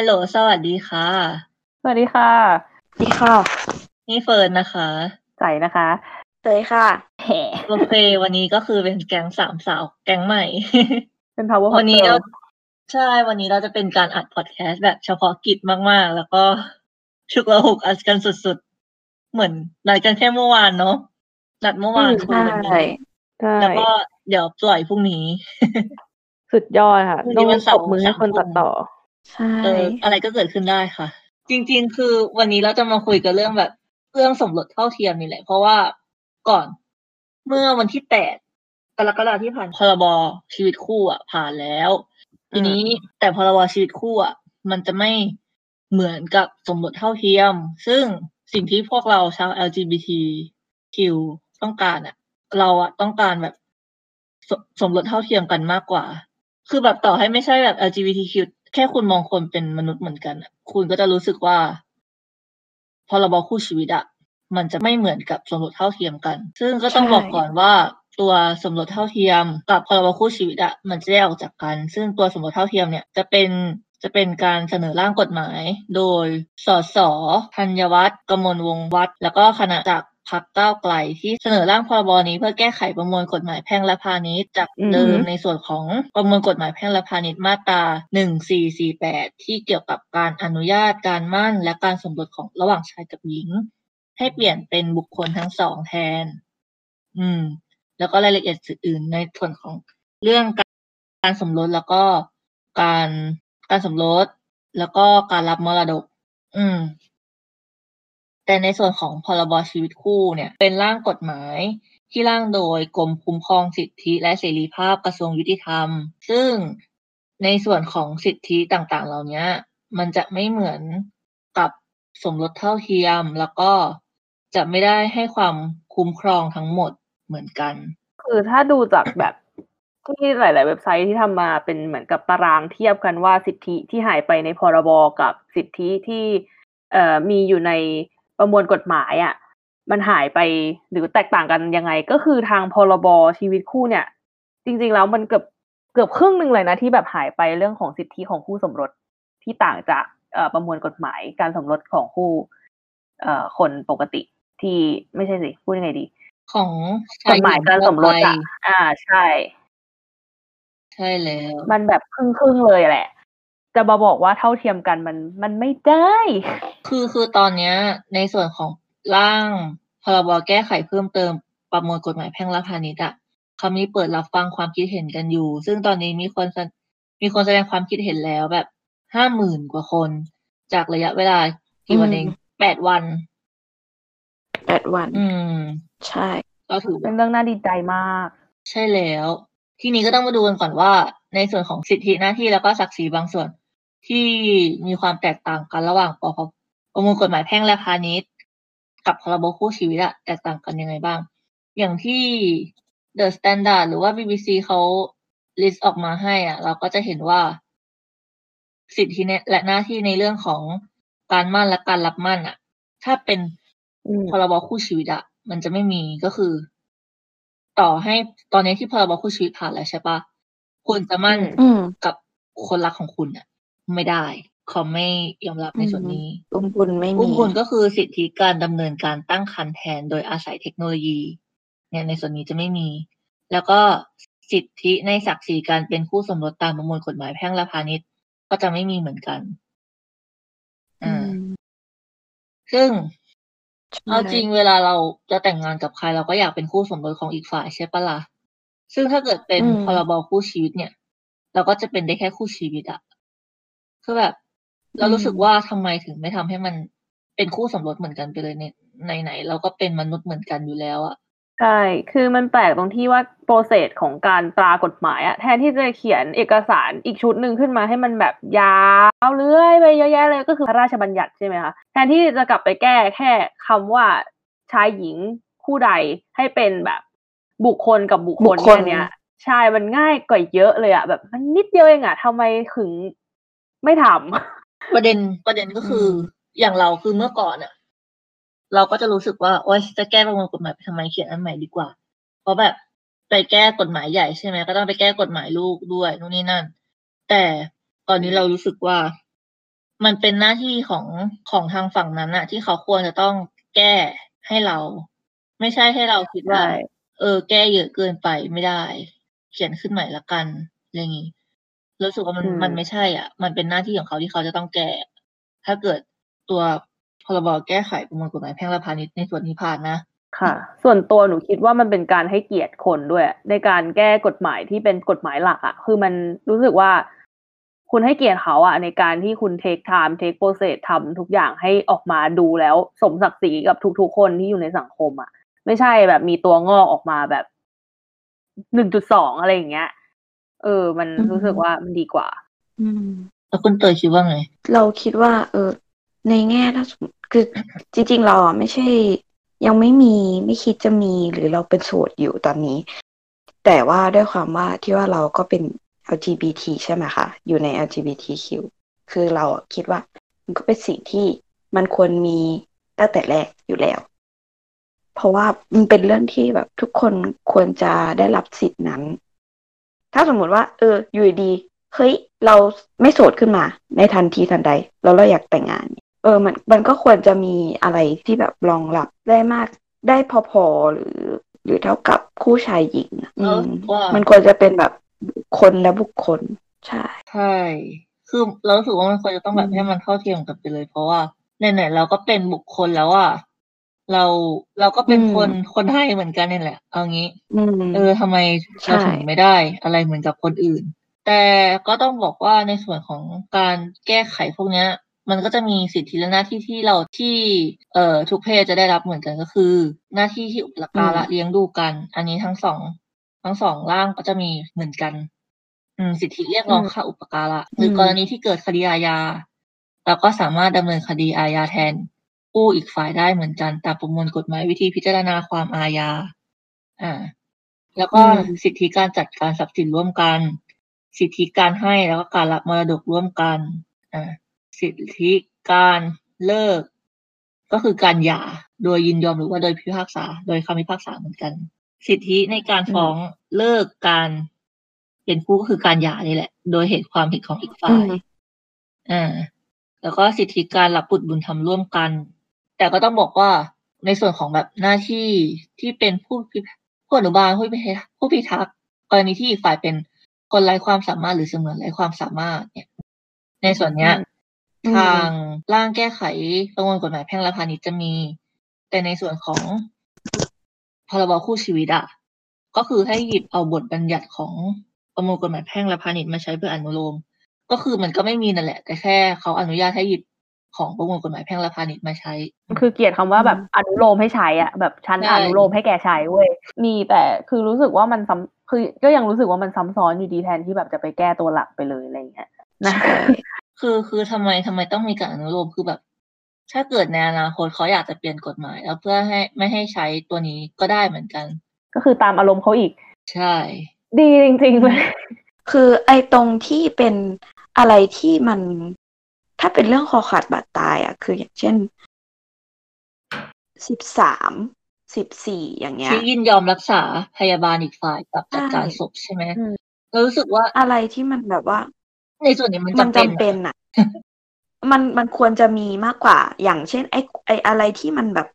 ฮัลโหล สวัสดีค่ะ สวัสดีค่ะดีค่ะ นี่เฟิร์นนะคะใจนะคะเลยค่ะแหมโอเค วันนี้ก็คือเป็นแก๊งสามสาว แก๊งใหม่ เป็น power วันนี้ Hotel เราใช่ วันนี้เราจะเป็นการอัดพอดแคสต์แบบเฉพาะกิจมากๆ แล้วก็ชุกระหุกอัดกันสุดๆ เหมือนนัดกันแค่เมื่อวานเนาะนัดเมื่อวานคุยวันใช่นี้ใช่แล้วก็เดี๋ยวปล่อยพรุ่งนี้ สุดยอดค่ะพรุ่งนี้ต้องวันตเสาร์บมือให้คนสามทุ่มตัดต่อ ใช่เอออะไรก็เกิดขึ้นได้ค่ะ จริง ๆ คือวันนี้เราจะมาคุยกันเรื่องแบบเรื่องสมรสเท่าเทียมนี่แหละ เพราะว่าก่อนเมื่อวันที่แปดกรกฎาที่ผ่านพรบชีวิตคู่อะผ่านแล้ว ทีนี้แต่พรบชีวิตคู่อะมันจะไม่เหมือนกับสมรสเท่าเทียม ซึ่งสิ่งที่พวกเราชาว LGBTQ ต้องการอะ เราอะต้องการแบบสสมรสเท่าเทียมกันมากกว่า คือแบบต่อให้ไม่ใช่แบบ LGBTQ แค่คุณมองคนเป็นมนุษย์เหมือนกันคุณก็จะรู้สึกว่าพรบคู่ชีวิตอะมันจะไม่เหมือนกับสมรสเท่าเทียมกัน ซึ่งก็ต้องบอกก่อนว่าตัวสมรสเท่าเทียม กับพรบคู่ชีวิตอะมันจะแยกออกจากกัน ซึ่งตัวสมรสเท่าเทียมเนี่ยจะเป็นจะเป็นการเสนอร่างกฎหมาย โดยสสธัญวัฒน์กมลวงศ์วัฒน์แล้วก็คณะจาก พรรคก้าวไกลที่เสนอร่างพรบนี้เพื่อแก้ไขประมวลกฎหมายแพ่งและพาณิชย์จากเดิมอือฮึในส่วนของประมวลกฎหมายแพ่งและพาณิชย์มาตรา 1448 ที่เกี่ยวกับการอนุญาตการมั่น และการสมรสของระหว่างชายกับหญิง ให้เปลี่ยนเป็นบุคคลทั้งสองแทน อืม แล้วก็รายละเอียดอื่นๆในส่วนของเรื่องการการสมรสแล้วก็การการสมรสแล้วก็การรับมรดก อืม แต่ในส่วนของพรบชีวิตคู่เนี่ยเป็นร่างกฎหมายที่ร่างโดยกรมคุ้มครองสิทธิและเสรีภาพกระทรวงยุติธรรม ซึ่งในส่วนของสิทธิต่างๆ เหล่านี้มันจะไม่เหมือนกับสมรสเท่าเทียม แล้วก็จะไม่ได้ให้ความคุ้มครองทั้งหมดเหมือนกัน คือถ้าดูจากแบบที่หลาย ๆ เว็บไซต์ที่ทำมาเป็นเหมือนกับตารางเทียบกันว่าสิทธิที่หายไปในพรบกับสิทธิที่เอ่อมีอยู่ใน ประมวลกฎหมายอะมันหายไปหรือแตกต่างกันยังไง ก็คือทางพรบชีวิตคู่เนี่ย จริง ๆ แล้วมันเกือบเกือบครึ่งหนึ่งเลยนะที่แบบหายไปเรื่องของสิทธิของคู่สมรสที่ต่างจากเอ่อประมวลกฎหมายการสมรสของคู่เอ่อคนปกติที่ไม่ใช่สิพูดยังไงดี ของกฎหมายการสมรสอะอ่าใช่ ใช่แล้วมันแบบครึ่งครึ่งๆเลยแหละ จะมาบอกว่าเท่าเทียมกันมันมันไม่ได้ คือคือตอนเนี้ย ในส่วนของร่างพรบแก้ไขเพิ่มเติมประมวลกฎหมายแพ่งและพาณิชย์อะเขามีเปิดรับฟังความคิดเห็นกันอยู่ ซึ่งตอนนี้มีคนแสมีคนแสดงความคิดเห็นแล้วแบบห้าหมื่นกว่าคน จากระยะเวลากี่วันอืมเองแปดวันแปดวัน อืม ใช่ก็ถือเป็ว่านเรื่องน่าดีใจมาก ใช่แล้ว ทีนี้ก็ต้องมาดูกันก่อนว่า ในส่วนของสิทธิหน้าที่แล้วก็ศักดิ์ศรีบางส่วน ที่มีความแตกต่างกันระหว่างปพประมวลกฎหมายแพ่งและพาณิชย์ กับพรบคู่ชีวิตอะแตกต่างกันยังไงบ้าง อย่างที่ The Standard หรือว่า BBC เขา list ออกมาให้อะ เราก็จะเห็นว่า สิทธิเนี่ยและหน้าที่ในเรื่องของการมั่นและการรับมั่นอะ ถ้าเป็นอืมพรบคู่ชีวิตอะมันจะไม่มีก็คือ ต่อให้ตอนนี้ที่พรบคู่ชีวิตผ่านแล้วใช่ปะคุณจะมั่นอืมกับคนรักของคุณอะ ไม่ได้เขาไม่ยอมรับในส่วนนี้อุ้มบุญไม่อุ้มีมบุญก็คือสิทธิการดำเนินการตั้งครรภ์แทนโดยอาศัยเทคโนโลยี เนี่ยในส่วนนี้จะไม่มี แล้วก็สิทธิในศักดิ์ศรีการเป็นคู่สมรสตามประมวลกฎหมายแพ่งและพาณิชย์ก็จะไม่มีเหมือนกันอือ่ามซึ่งใช่เอาจริงเวลาเราจะแต่งงานกับใครเราก็อยากเป็นคู่สมรสของอีกฝ่ายใช่ปะล่ะ ซึ่งถ้าเกิดเป็นพรบคู่ชีวิตเนี่ย เราก็จะเป็นได้แค่คู่ชีวิตอะ คือแบบ เรารู้สึกว่าทำไมถึงไม่ทำให้มันเป็นคู่สมรสเหมือนกันไปเลยเนี่ยไหนๆเราก็เป็นมนุษย์เหมือนกันอยู่แล้วอะใช่ คือมันแปลกตรงที่ว่าโปรเซสของการตรากฎหมายอะแทนที่จะเขียนเอกสารอีกชุดหนึ่งขึ้นมาให้มันแบบยาวเรื่อยไปเยอะแยะเลยก็คือพระราชบัญญัติใช่ไหมคะ แทนที่จะกลับไปแก้แค่คำว่าชายหญิงคู่ใดให้เป็นแบบบุคคลกับบุคคลบุคคลแค่เนี้ยใช่ มันง่ายกว่าเยอะเลยอะแบบมันนิดเดียวเองอะทำไมถึง ไม่ทำประเด็นประเด็นก็คือออย่างเราคือเมื่อก่อนอะเราก็จะรู้สึกว่าโอ๊ยจะแก้ประมวลกฎหมายไปทำไมเขียนอันใหม่ดีกว่า เพราะแบบไปแก้กฎหมายใหญ่ใช่ไหมก็ต้องไปแก้กฎหมายลูกด้วยนู่นนี่นั่น แต่ตอนนี้เรารู้สึกว่า มันเป็นหน้าที่ของของทางฝั่งนั้นอะที่เขาควรจะต้องแก้ให้เรา ไม่ใช่ให้เราคิดว่าใช่เออ แก้เยอะเกินไปไม่ได้ เขียนขึ้นใหม่ละกันอะไรอย่างงี้ รู้สึกว่ามันอืม มันไม่ใช่อะ มันเป็นหน้าที่ของเขาที่เขาจะต้องแก้ ถ้าเกิดตัวพรบแก้ไขประมวลกฎหมายแพ่งและพาณิชย์ในส่วนนี้ผ่านนะ ค่ะ ส่วนตัวหนูคิดว่ามันเป็นการให้เกียรติคนด้วย ในการแก้กฎหมายที่เป็นกฎหมายหลักอะคือมันรู้สึกว่าคุณให้เกียรติเขาอะในการที่คุณ take time take process ทำทุกอย่างให้ออกมาดูแล้วสมศักดิ์ศรีกับทุกๆคนที่อยู่ในสังคมอะไม่ใช่แบบมีตัวงอกออกมาแบบหนึ่งจุดสองอะไรอย่างเงี้ย เออ มันอืมรู้สึกว่ามันดีกว่า อืมแล้วคุณเตยคิดว่าไง เราคิดว่า เออ ในแง่ถ้าสมมติคือจริง ๆ เราอะไม่ใช่ ยังไม่มีไม่คิดจะมีหรือเราเป็นโสดอยู่ตอนนี้ แต่ว่าด้วยความว่าที่ว่าเราก็เป็น LGBT ใช่ไหมคะ อยู่ใน LGBTQ คือเราอะคิดว่า มันก็เป็นสิ่งที่มันควรมีตั้งแต่แรกอยู่แล้ว เพราะว่ามันเป็นเรื่องที่แบบทุกคนควรจะได้รับสิทธินั้น ถ้าสมมุติว่า เออ อยู่ดีๆเฮ้ยเราไม่โสดขึ้นมา ในทันทีทันใดแล้วเราอยากแต่งงาน เออมันมันก็ควรจะมีอะไรที่แบบรองรับได้มากได้พอๆหรือ หรือเท่ากับคู่ชายหญิงอะอืมเออว่ามัมันควรจะเป็นแบบบุคคลและบุคคลใช่ใช่คือเรารู้สึกว่ามันควรจะต้องแบบอืมให้มันเท่าเทียมกันไปเลย เพราะว่าไหนๆเราก็เป็นบุคคลแล้วอะ เราเราก็เป็นคนคนไทยเหมือนกันนี่แหละ เอางี้อืมเออทำไมใช่เราถึงไม่ได้ อะไรเหมือนกับคนอื่น แต่ก็ต้องบอกว่าในส่วนของการแก้ไขพวกเนี้ย มันก็จะมีสิทธิและหน้าที่ที่เราที่เอ่อทุกเพศจะได้รับเหมือนกันก็คือ หน้าที่ที่อุปการะเลี้ยงดูกัน อันนี้ทั้งสองทั้งสองร่างก็จะมีเหมือนกัน อืมสิทธิเรียกร้องค่าอุปการะหรือมกรณีที่เกิดคดีอาญาเราก็สามารถดำเนินคดีอาญาแทน ผู้อีกฝ่ายได้เหมือนกันตามประมวลกฎหมายวิธีพิจารณาความอาญา อ่า แล้วก็อืมสิทธิการจัดการทรัพย์สินร่วมกัน สิทธิการให้แล้วก็การรับมรดกร่วมกัน อ่า สิทธิการเลิก ก็คือการหย่าโดยยินยอมหรือว่าโดยพิพากษา โดยคำพิพากษาเหมือนกัน สิทธิในการฟ้องเลิกการเป็นผู้ก็คือการหย่านี่แหละ โดยเหตุความผิดของอีกฝ่ายอืมอ่า แล้วก็สิทธิการรับบุตรบุญธรรมร่วมกัน แต่ก็ต้องบอกว่าในส่วนของแบบหน้าที่ที่เป็นผู้พิผู้อนุบาลผู้พิทักษ์ผู้พิทักษ์กรณีที่อีกฝ่ายเป็นคนไร้ความสามารถหรือเสมือนไร้ความสามารถเนี่ย ในส่วนเนี้ยอืมทางร่างแก้ไขประมวลกฎหมายแพ่งและพาณิชย์จะมี แต่ในส่วนของพรบคู่ชีวิตอะก็คือให้หยิบเอาบทบัญญัติของประมวลกฎหมายแพ่งและพาณิชย์มาใช้เพื่ออนุโลม ก็คือมันก็ไม่มีนั่นแหละ แต่แค่เขาอนุญาตให้หยิบ ของประมวลกฎหมายแพ่งและพาณิชย์มาใช้ คือเกลียดคำว่าแบบอนุโลมให้ใช้อะแบบฉันใช่อนุโลมให้แกใช้เว้ยมีแต่คือรู้สึกว่ามันซ้ำคือก็ยังรู้สึกว่ามันซ้ำซ้อนอยู่ดีแทนที่แบบจะไปแก้ตัวหลักไปเลยอะไรอย่างเงี้ยนะใช่คือคือทำไมทำไมต้องมีการอนุโลมคือแบบ ถ้าเกิดในอนาคตเขาอยากจะเปลี่ยนกฎหมาย แล้วเพื่อให้ไม่ให้ใช้ตัวนี้ก็ได้เหมือนกัน ก็คือตามอารมณ์เขาอีก ใช่ ดีจริงๆเลยคือไอ้ตรงที่เป็นอะไรที่มัน ถ้าเป็นเรื่องคอขาดบาดตายอะ คืออย่างเช่นสิบสามสิบสี่อย่างเงี้ยที่ยินยอมรักษาพยาบาลอีกฝ่ายกับจัดการใช่ศพใช่ไหมอืมเรารู้สึกว่าอะไรที่มันแบบว่า ในส่วนนี้มันมันจำจำเป็เป็นอะ มันมันควรจะมีมากกว่า อย่างเช่น ไอ้ไอ้อะไรที่มันแบบ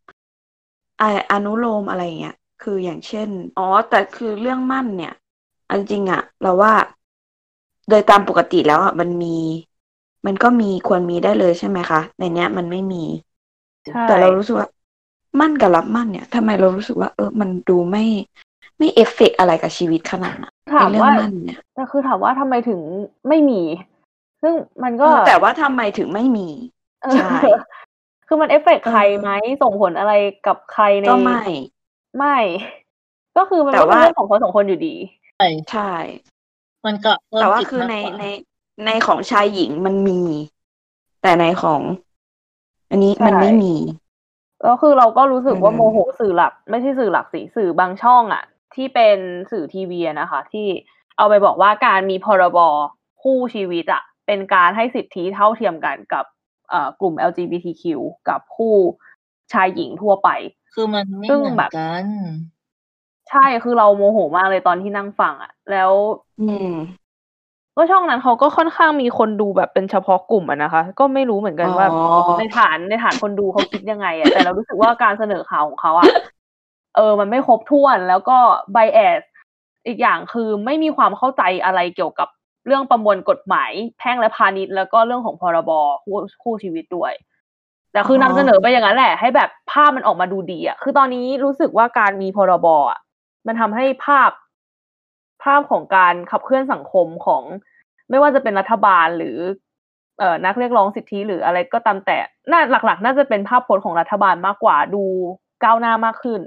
ไออนุโลมอะไรเงี้ยคืออย่างเช่น อ๋อ แต่คือเรื่องมั่นเนี่ยเอาจริงๆอะเราว่า โดยตามปกติแล้วอะมันมี มันก็มีควรมีได้เลยใช่ไหมคะ ในเนี้ยมันไม่มีใช่แต่เรารู้สึกว่า มั่นกับรับมั่นเนี่ยทำไมเรารู้สึกว่า เออ มันดูไม่ไม่เอฟเฟกต์อะไรกับชีวิตขนาดนั้นถามในเรื่องว่ามั่นเนี่ยแต่คือถามว่าทำไมถึงไม่มี ซึ่งมันก็แต่ว่าทำไมถึงไม่มีเออใช่คือมันเอฟเฟกต์ใครเออไหมส่งผลอะไรกับใครในก็ไม่ ไม่ ก็คือมันแต่ก็เป็นว่าเรื่องของคนสองคนอยู่ดี ใช่มันก็เพิ่มแต่ว่าจุดคือมกในกว่าใน ในของชายหญิงมันมี แต่ในของ อันนี้ใช่มันไม่มีแล้วคือเราก็รู้สึกว่าอืมโมโหสื่อหลัก ไม่ใช่สื่อหลักสิสื่อบางช่องอะที่เป็นสื่อทีวีอะนะคะ ที่เอาไปบอกว่าการมีพรบคู่ชีวิตอะเป็นการให้สิทธิเท่าเทียมกันกับเอ่อกลุ่ม LGBTQ กับคู่ชายหญิงทั่วไป คือมันไม่ซึ่งเหมือนแบบกันใช่คือเราโมโหมากเลยตอนที่นั่งฟังอะแล้ว อืม ก็ช่องนั้นเขาก็ค่อนข้างมีคนดูแบบเป็นเฉพาะกลุ่มอะนะคะ ก็ไม่รู้เหมือนกันว่าอ๋อ ในฐานในฐานคนดูเขาคิดยังไงอะแต่เรารู้สึกว่าการเสนอข่าวของเขาอะเออ มันไม่ครบถ้วนแล้วก็ไบแอสอีกอย่างคือไม่มีความเข้าใจอะไรเกี่ยวกับเรื่องประมวลกฎหมาย แพ่งและพาณิชย์แล้วก็เรื่องของพรบคู่คู่ชีวิตด้วย แต่คืออนำเสนอไปอย่างนั้นแหละ ให้แบบภาพมันออกมาดูดีอะคือตอนนี้รู้สึกว่าการมีพรบอะมันทำให้ภาพ ภาพของการขับเคลื่อนสังคมของไม่ว่าจะเป็นรัฐบาลหรือเอ่อนักเรียกร้องสิทธิหรืออะไรก็ตามแต่น่าหลัก ๆ น่าจะเป็นภาพพจน์ของรัฐบาลมากกว่าดูก้าวหน้ามากขึ้น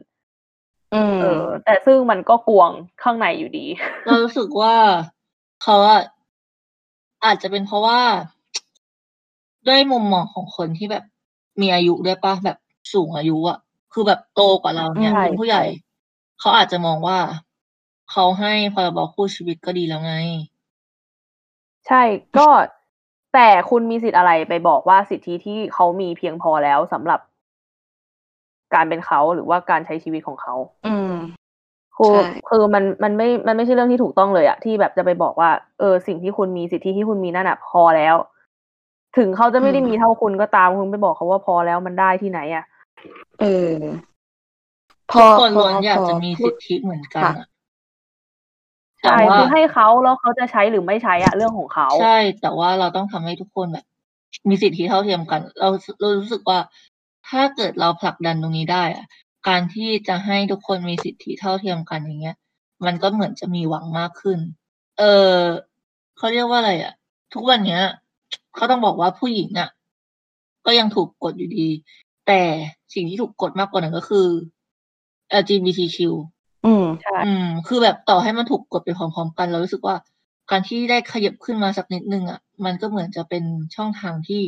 อืมเออ แต่ซึ่งมันก็กวงข้างในอยู่ดี เรารู้สึกว่าเขาอะอาจจะเป็นเพราะว่าด้วยมุมมองของคนที่แบบมีอายุด้วยปะแบบสูงอายุอะคือแบบโตกว่าเราเนี่ยใช่เป็นผู้ใหญ่ใช่เขาอาจจะมองว่า เขาให้พรบคู่ชีวิตก็ดีแล้วไง ใช่ก็แต่คุณมีสิทธิ์อะไรไปบอกว่าสิทธิที่เขามีเพียงพอแล้วสำหรับ การเป็นเขาหรือว่าการใช้ชีวิตของเขา อืมคือใช่คือมันมันไม่มันไม่ใช่เรื่องที่ถูกต้องเลยอะที่แบบจะไปบอกว่า เออ สิ่งที่คุณมีสิทธิที่คุณมีนั่นอะพอแล้ว ถึงเขาจะไม่ได้มีเท่าคุณก็ตามคุณไปบอกเขาว่าพอแล้วมันได้ที่ไหนอะเออพอทุกคนพล้วนอยากพจะมีพูสิดทธิเหมือนกันค่ะอะ ใช่แต่ว่าคือให้เขาแล้วเขาจะใช้หรือไม่ใช้อะเรื่องของเขา ใช่ แต่ว่าเราต้องทำให้ทุกคนแบบ มีสิทธิเท่าเทียมกัน เราเรารู้สึกว่าถ้าเกิดเราผลักดันตรงนี้ได้อะการที่จะให้ทุกคนมีสิทธิเท่าเทียมกันอย่างเงี้ย มันก็เหมือนจะมีหวังมากขึ้น เออเขาเรียกว่าอะไรอะทุกวันเนี้ยเขาต้องบอกว่าผู้หญิงอะก็ยังถูกกดอยู่ดี แต่สิ่งที่ถูกกดมากกว่านั้นก็คือ LGBTQ อืมใช่อืม คือแบบต่อให้มันถูกกดไปพร้อมๆกันเรารู้สึกว่า การที่ได้ขยับขึ้นมาสักนิดนึงอะ มันก็เหมือนจะเป็นช่องทางที่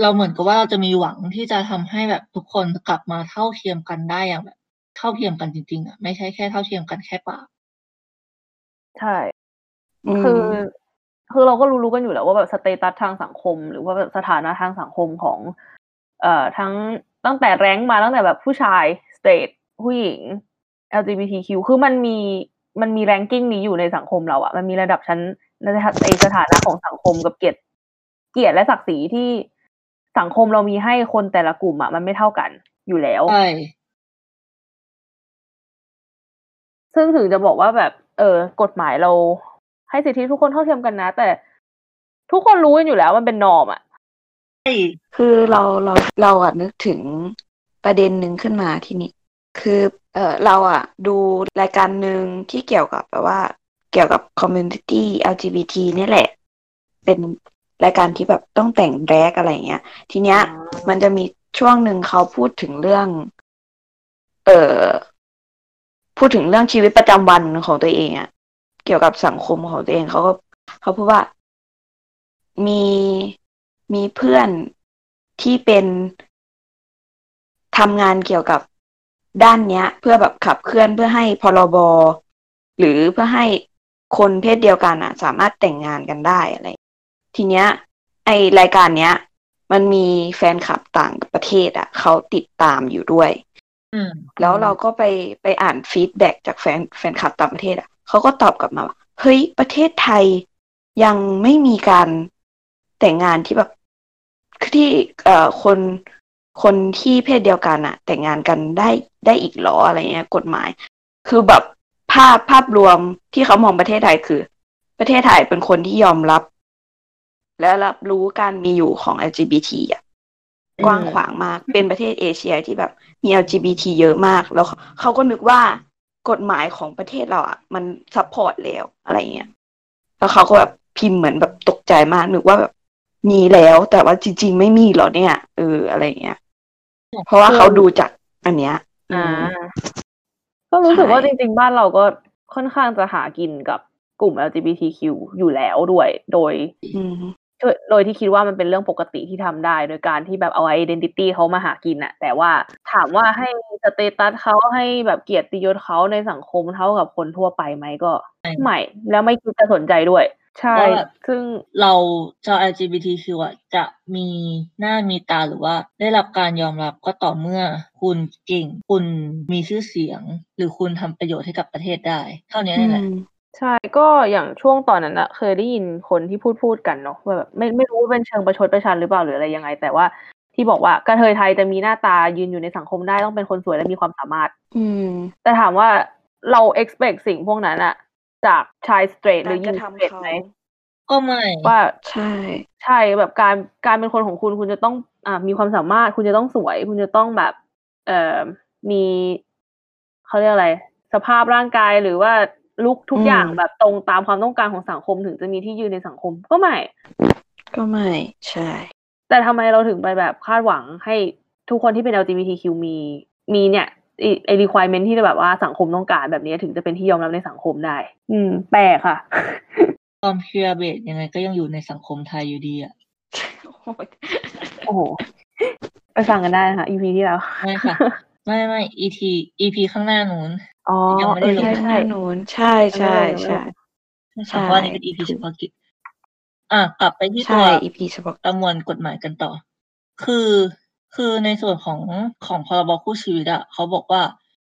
เราเหมือนกับว่าเราจะมีหวังที่จะทำให้แบบทุกคนกลับมาเท่าเทียมกันได้อย่างแบบเท่าเทียมกันจริงๆอะไม่ใช่แค่เท่าเทียมกันแค่ปากใช่อืมคือ คือเราก็รู้ๆกันอยู่แล้วว่าแบบสเตตัสทางสังคม หรือว่าแบบสถานะทางสังคมของ เอ่อทั้งตั้งแต่แรงค์มาตั้งแต่แบบผู้ชายสเตทผู้หญิง LGBTQ คือมันมีมันมีแรงกิ้งนี้อยู่ในสังคมเราอะมันมีระดับชั้นในในสถานะของสังคมกับเกียรติเกียรติและศักดิ์ศรีที่สังคมเรามีให้คนแต่ละกลุ่มอะมันไม่เท่ากันอยู่แล้วใช่ซึ่งถึงจะบอกว่าแบบ เออกฎหมายเรา ให้สิทธิทุกคนเท่าเทียมกันนะ แต่ทุกคนรู้กันอยู่แล้วมันเป็นนอมอะใช่คือเราเราเราอะนึกถึงประเด็นหนึ่งขึ้นมาทีนี้ คือเออเราอะดูรายการหนึ่งที่เกี่ยวกับแบบว่า เกี่ยวกับคอมมูนิตี้ LGBT เนี่ยแหละ เป็นรายการที่แบบต้องแต่งแรกอะไรเงี้ย ทีเนี้ย มันจะมีช่วงหนึ่งเขาพูดถึงเรื่อง เอ่อพูดถึงเรื่องชีวิตประจำวันของตัวเองอะเกี่ยวกับสังคมของตัวเองเขาก็เขาพูดว่ามีมีเพื่อนที่เป็นทำงานเกี่ยวกับ ด้านเนี้ย เพื่อแบบขับเคลื่อนเพื่อให้พรบหรือเพื่อให้คนเพศเดียวกันอะสามารถแต่งงานกันได้อะไร ทีเนี้ย ไอรายการเนี้ย มันมีแฟนคลับต่างประเทศอะเขาติดตามอยู่ด้วยอืมแล้วเราก็ไปไปอ่านฟีดแบ็กจากแฟนแฟนคลับต่างประเทศอะเขาก็ตอบกลับมาว่าเฮ้ยประเทศไทยยังไม่มีการแต่งงานที่แบบคือที่เอ่อคน คนที่เพศเดียวกันอะแต่งงานกันได้ได้อีกเหรออะไรเงี้ย กฎหมาย คือแบบภาพภาพรวมที่เขามองประเทศไทยคือ ประเทศไทยเป็นคนที่ยอมรับ และรับรู้การมีอยู่ของ LGBT อะกว้างขวางมาก เป็นประเทศเอเชียที่แบบมี LGBT เยอะมาก แล้วเขาก็นึกว่ากฎหมายของประเทศเราอะ มัน support แล้วอะไรเงี้ย แล้วเขาก็แบบพิมพ์เหมือนแบบตกใจมากนึกว่าแบบมีแล้ว แต่ว่าจริง ๆ ไม่มีเหรอเนี่ยเอออะไรเงี้ย เพราะว่าเขาดูจากอันเนี้ยอือ่ามก็รู้สึกว่าใช่จริง ๆ บ้านเราก็ค่อนข้างจะหากินกับกลุ่ม LGBTQ อยู่แล้วด้วย โดยอืมโดยที่คิดว่ามันเป็นเรื่องปกติที่ทำได้ โดยการที่แบบเอา identity เขามาหากินอะแต่ว่าถามว่าให้สเตตัสเขาให้แบบเกียรติยศเขาในสังคมเท่ากับคนทั่วไปไหมก็ ไม่ แล้วไม่คิดจะสนใจด้วย ใช่ว่าแบบซึ่งเราชาว LGBTQ อะจะมีหน้ามีตาหรือว่า ได้รับการยอมรับก็ต่อเมื่อ คุณเก่ง คุณมีชื่อเสียง หรือคุณทำประโยชน์ให้กับประเทศได้ เท่านี้อืนี่แหละมใช่ก็อย่างช่วงตอนนั้นอะเคยได้ยินคนที่พูดพูดกันเนาะว่าแบบไม่ไม่รู้ว่าเป็นเชิงประชดประชันหรือเปล่าหรืออะไรยังไง แต่ว่าที่บอกว่ากระเทยไทยจะมีหน้าตายืนอยู่ในสังคมได้ต้องเป็นคนสวยและมีความสามารถ อืม แต่ถามว่าเรา expect สิ่งพวกนั้นอะ จากชายสเตรทหรือหญิงการกระสทำเตรทเขาไหมก็ไม่ว่าใช่ ใช่แบบการการเป็นคนของคุณคุณจะต้องอ่ามีความสามารถคุณจะต้องสวย คุณจะต้องแบบ เอ่อมีเขาเรียกอะไร สภาพร่างกายหรือว่าลุกทุกอย่างแบบตรงตามความต้องการของสังคมถึงจะมีที่ยืนในสังคมก็ไม่ ก็ไม่ ใช่ แต่ทำไมเราถึงไปแบบคาดหวังให้ทุกคนที่เป็น LGBTQ มีมีเนี่ย ไอ้ไอ้ requirement ที่แบบว่าสังคมต้องการแบบนี้ถึงจะเป็นที่ยอมรับในสังคมได้ อืม แปลกค่ะ ความเพียร์เบสยังไงก็ยังอยู่ในสังคมไทยอยู่ดีอะ โอ้โห ไปฟังกันได้นะคะ EP ที่แล้ว ไม่ค่ะ ไม่ไม่ et ep ข้างหน้านู้น อ๋อยังไม่ได้เออลงใช่ข้างหใช่น้านู้น ใช่ใช่ใช่ไม่ใช่ค่ะเพราะอันนี้เป็น ep เฉพาะกิจ อะ กลับไปที่ตัใช่ว EP เฉพาะประมวลกฎหมายกันต่อ คือ คือในส่วนของของพรบคู่ชีวิตอะเขาบอกว่า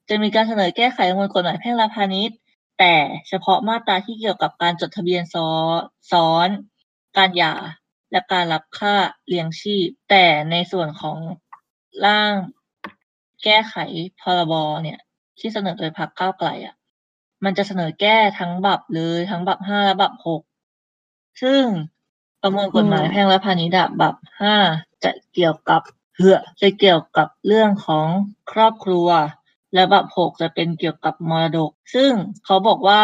จะมีการเสนอแก้ไขประมวลกฎหมายแพ่งและพาณิชย์ แต่เฉพาะมาตราที่เกี่ยวกับการจดทะเบียนซ้อซ้อน การหย่าและการรับค่าเลี้ยงชีพ แต่ในส่วนของร่างแก้ไขพรบเนี่ย ที่เสนอโดยพรรคก้าวไกลอะมันจะเสนอแก้ทั้งบับเลยทั้งบับห้าและบับหกซึ่งประมวลกฎหมายแพ่งและพาณิชย์บับห้าจะเกี่ยวกับ เหือจะเกี่ยวกับเรื่องของครอบครัว และบับหกจะเป็นเกี่ยวกับมรดก ซึ่งเขาบอกว่า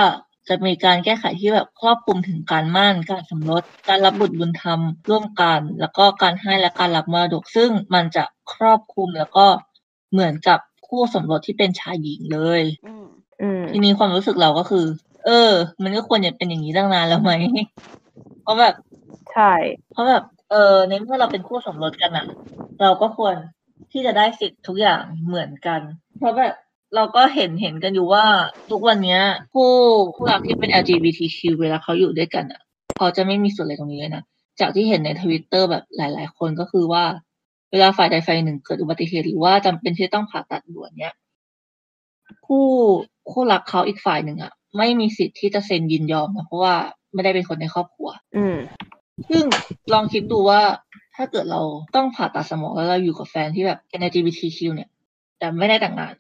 จะมีการแก้ไขที่แบบครอบคลุมถึงการมั่น การสมรส การรับบุตรบุญธรรมร่วมกัน แล้วก็การให้และการรับมรดก ซึ่งมันจะครอบคลุมแล้วก็เหมือนกับคู่สมรสที่เป็นชายหญิงเลยอืมอืมทีนี้ความรู้สึกเราก็คือ เออ มันก็ควรจะเป็นอย่างนี้ตั้งนานแล้วไหมเพราะแบบ ใช่ เพราะแบบ เออในเมื่อเราเป็นคู่สมรสกันอะเราก็ควรที่จะได้สิทธิ์ทุกอย่างเหมือนกัน เพราะแบบเราก็เห็นเห็นกันอยู่ว่าทุกวันเนี้ยคู่คู่รักที่เป็น LGBTQ เวลาเขาอยู่ด้วยกันอะเขาจะไม่มีส่วนอะไรตรงนี้เลยนะจากที่เห็นในทวิตเตอร์แบบหลาย ๆ คนก็คือว่า เวลาฝ่ายใดฝ่ายหนึ่งเกิดอุบัติเหตุหรือว่าจำเป็นที่ต้องผ่าตัดด่วนเนี้ยคู่คู่รักเขาอีกฝ่ายหนึ่งอะไม่มีสิทธิ์ที่จะเซ็นยินยอมนะเพราะว่าไม่ได้เป็นคนในครอบครัว อืม ซึ่งลองคิดดูว่าถ้าเกิดเราต้องผ่าตัดสมองแล้วเราอยู่กับแฟนที่แบบเป็น LGBTQ เนี่ย แต่ไม่ได้แต่งงาน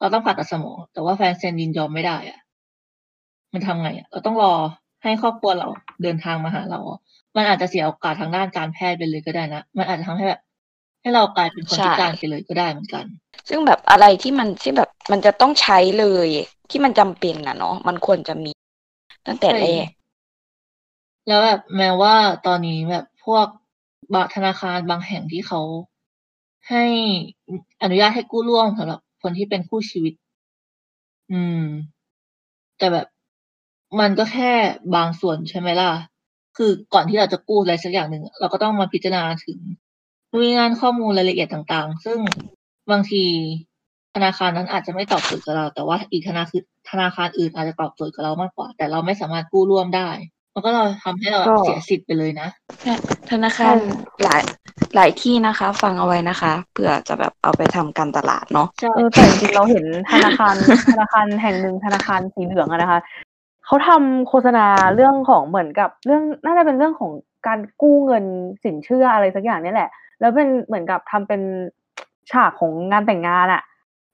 เราต้องผ่าตัดสมอง แต่ว่าแฟนเซ็นยินยอมไม่ได้อะมันทำไงอะเราต้องรอให้ครอบครัวเราเดินทางมาหาเรา มันอาจจะเสียโอกาสทางด้านการแพทย์ไปเลยก็ได้นะ มันอาจจะทำให้แบบให้เรากลายเป็นคนใช่พิการไปเลยก็ได้เหมือนกัน ซึ่งแบบอะไรที่มันที่แบบมันจะต้องใช้เลย ที่มันจำเป็นนะเนาะมันควรจะมี ตั้งแต่แรก แล้วแบบแม้ว่าตอนนี้แบบพวกบางธนาคารบางแห่งที่เขาให้อนุญาตให้กู้ร่วมสำหรับคนที่เป็นคู่ชีวิต อืม แต่แบบมันก็แค่บางส่วนใช่ไหมล่ะ คือก่อนที่เราจะกู้อะไรสักอย่างหนึ่งเราก็ต้องมาพิจารณาถึงนู่นนงานข้อมูลรายละเอียดต่างๆ ซึ่งบางทีธนาคารนั้นอาจจะไม่ตอบโจทย์กับเรา แต่ว่าอีกธนาคารธนาคารอื่นอาจจะตอบโจทย์กับเรามากกว่า แต่เราไม่สามารถกู้ร่วมได้ มันก็เราทำให้เราก็ เสียสิทธิ์ไปเลยนะ ธนาคารหลายหลายที่นะคะ ฟังเอาไว้นะคะเผื่อจะแบบเอาไปทำการตลาดเนาะ ใช่ เออแต่จริงๆเราเห็นธนาคาร ธนาคารแห่งหนึ่งธนาคารสีเหลืองอะนะคะเขาทำโฆษณาเรื่องของเหมือนกับเรื่องน่าจะเป็นเรื่องของการกู้เงินสินเชื่ออะไรสักอย่างเนี่ยแหละ แล้วเป็นเหมือนกับทำเป็นฉากของงานแต่งงานอะ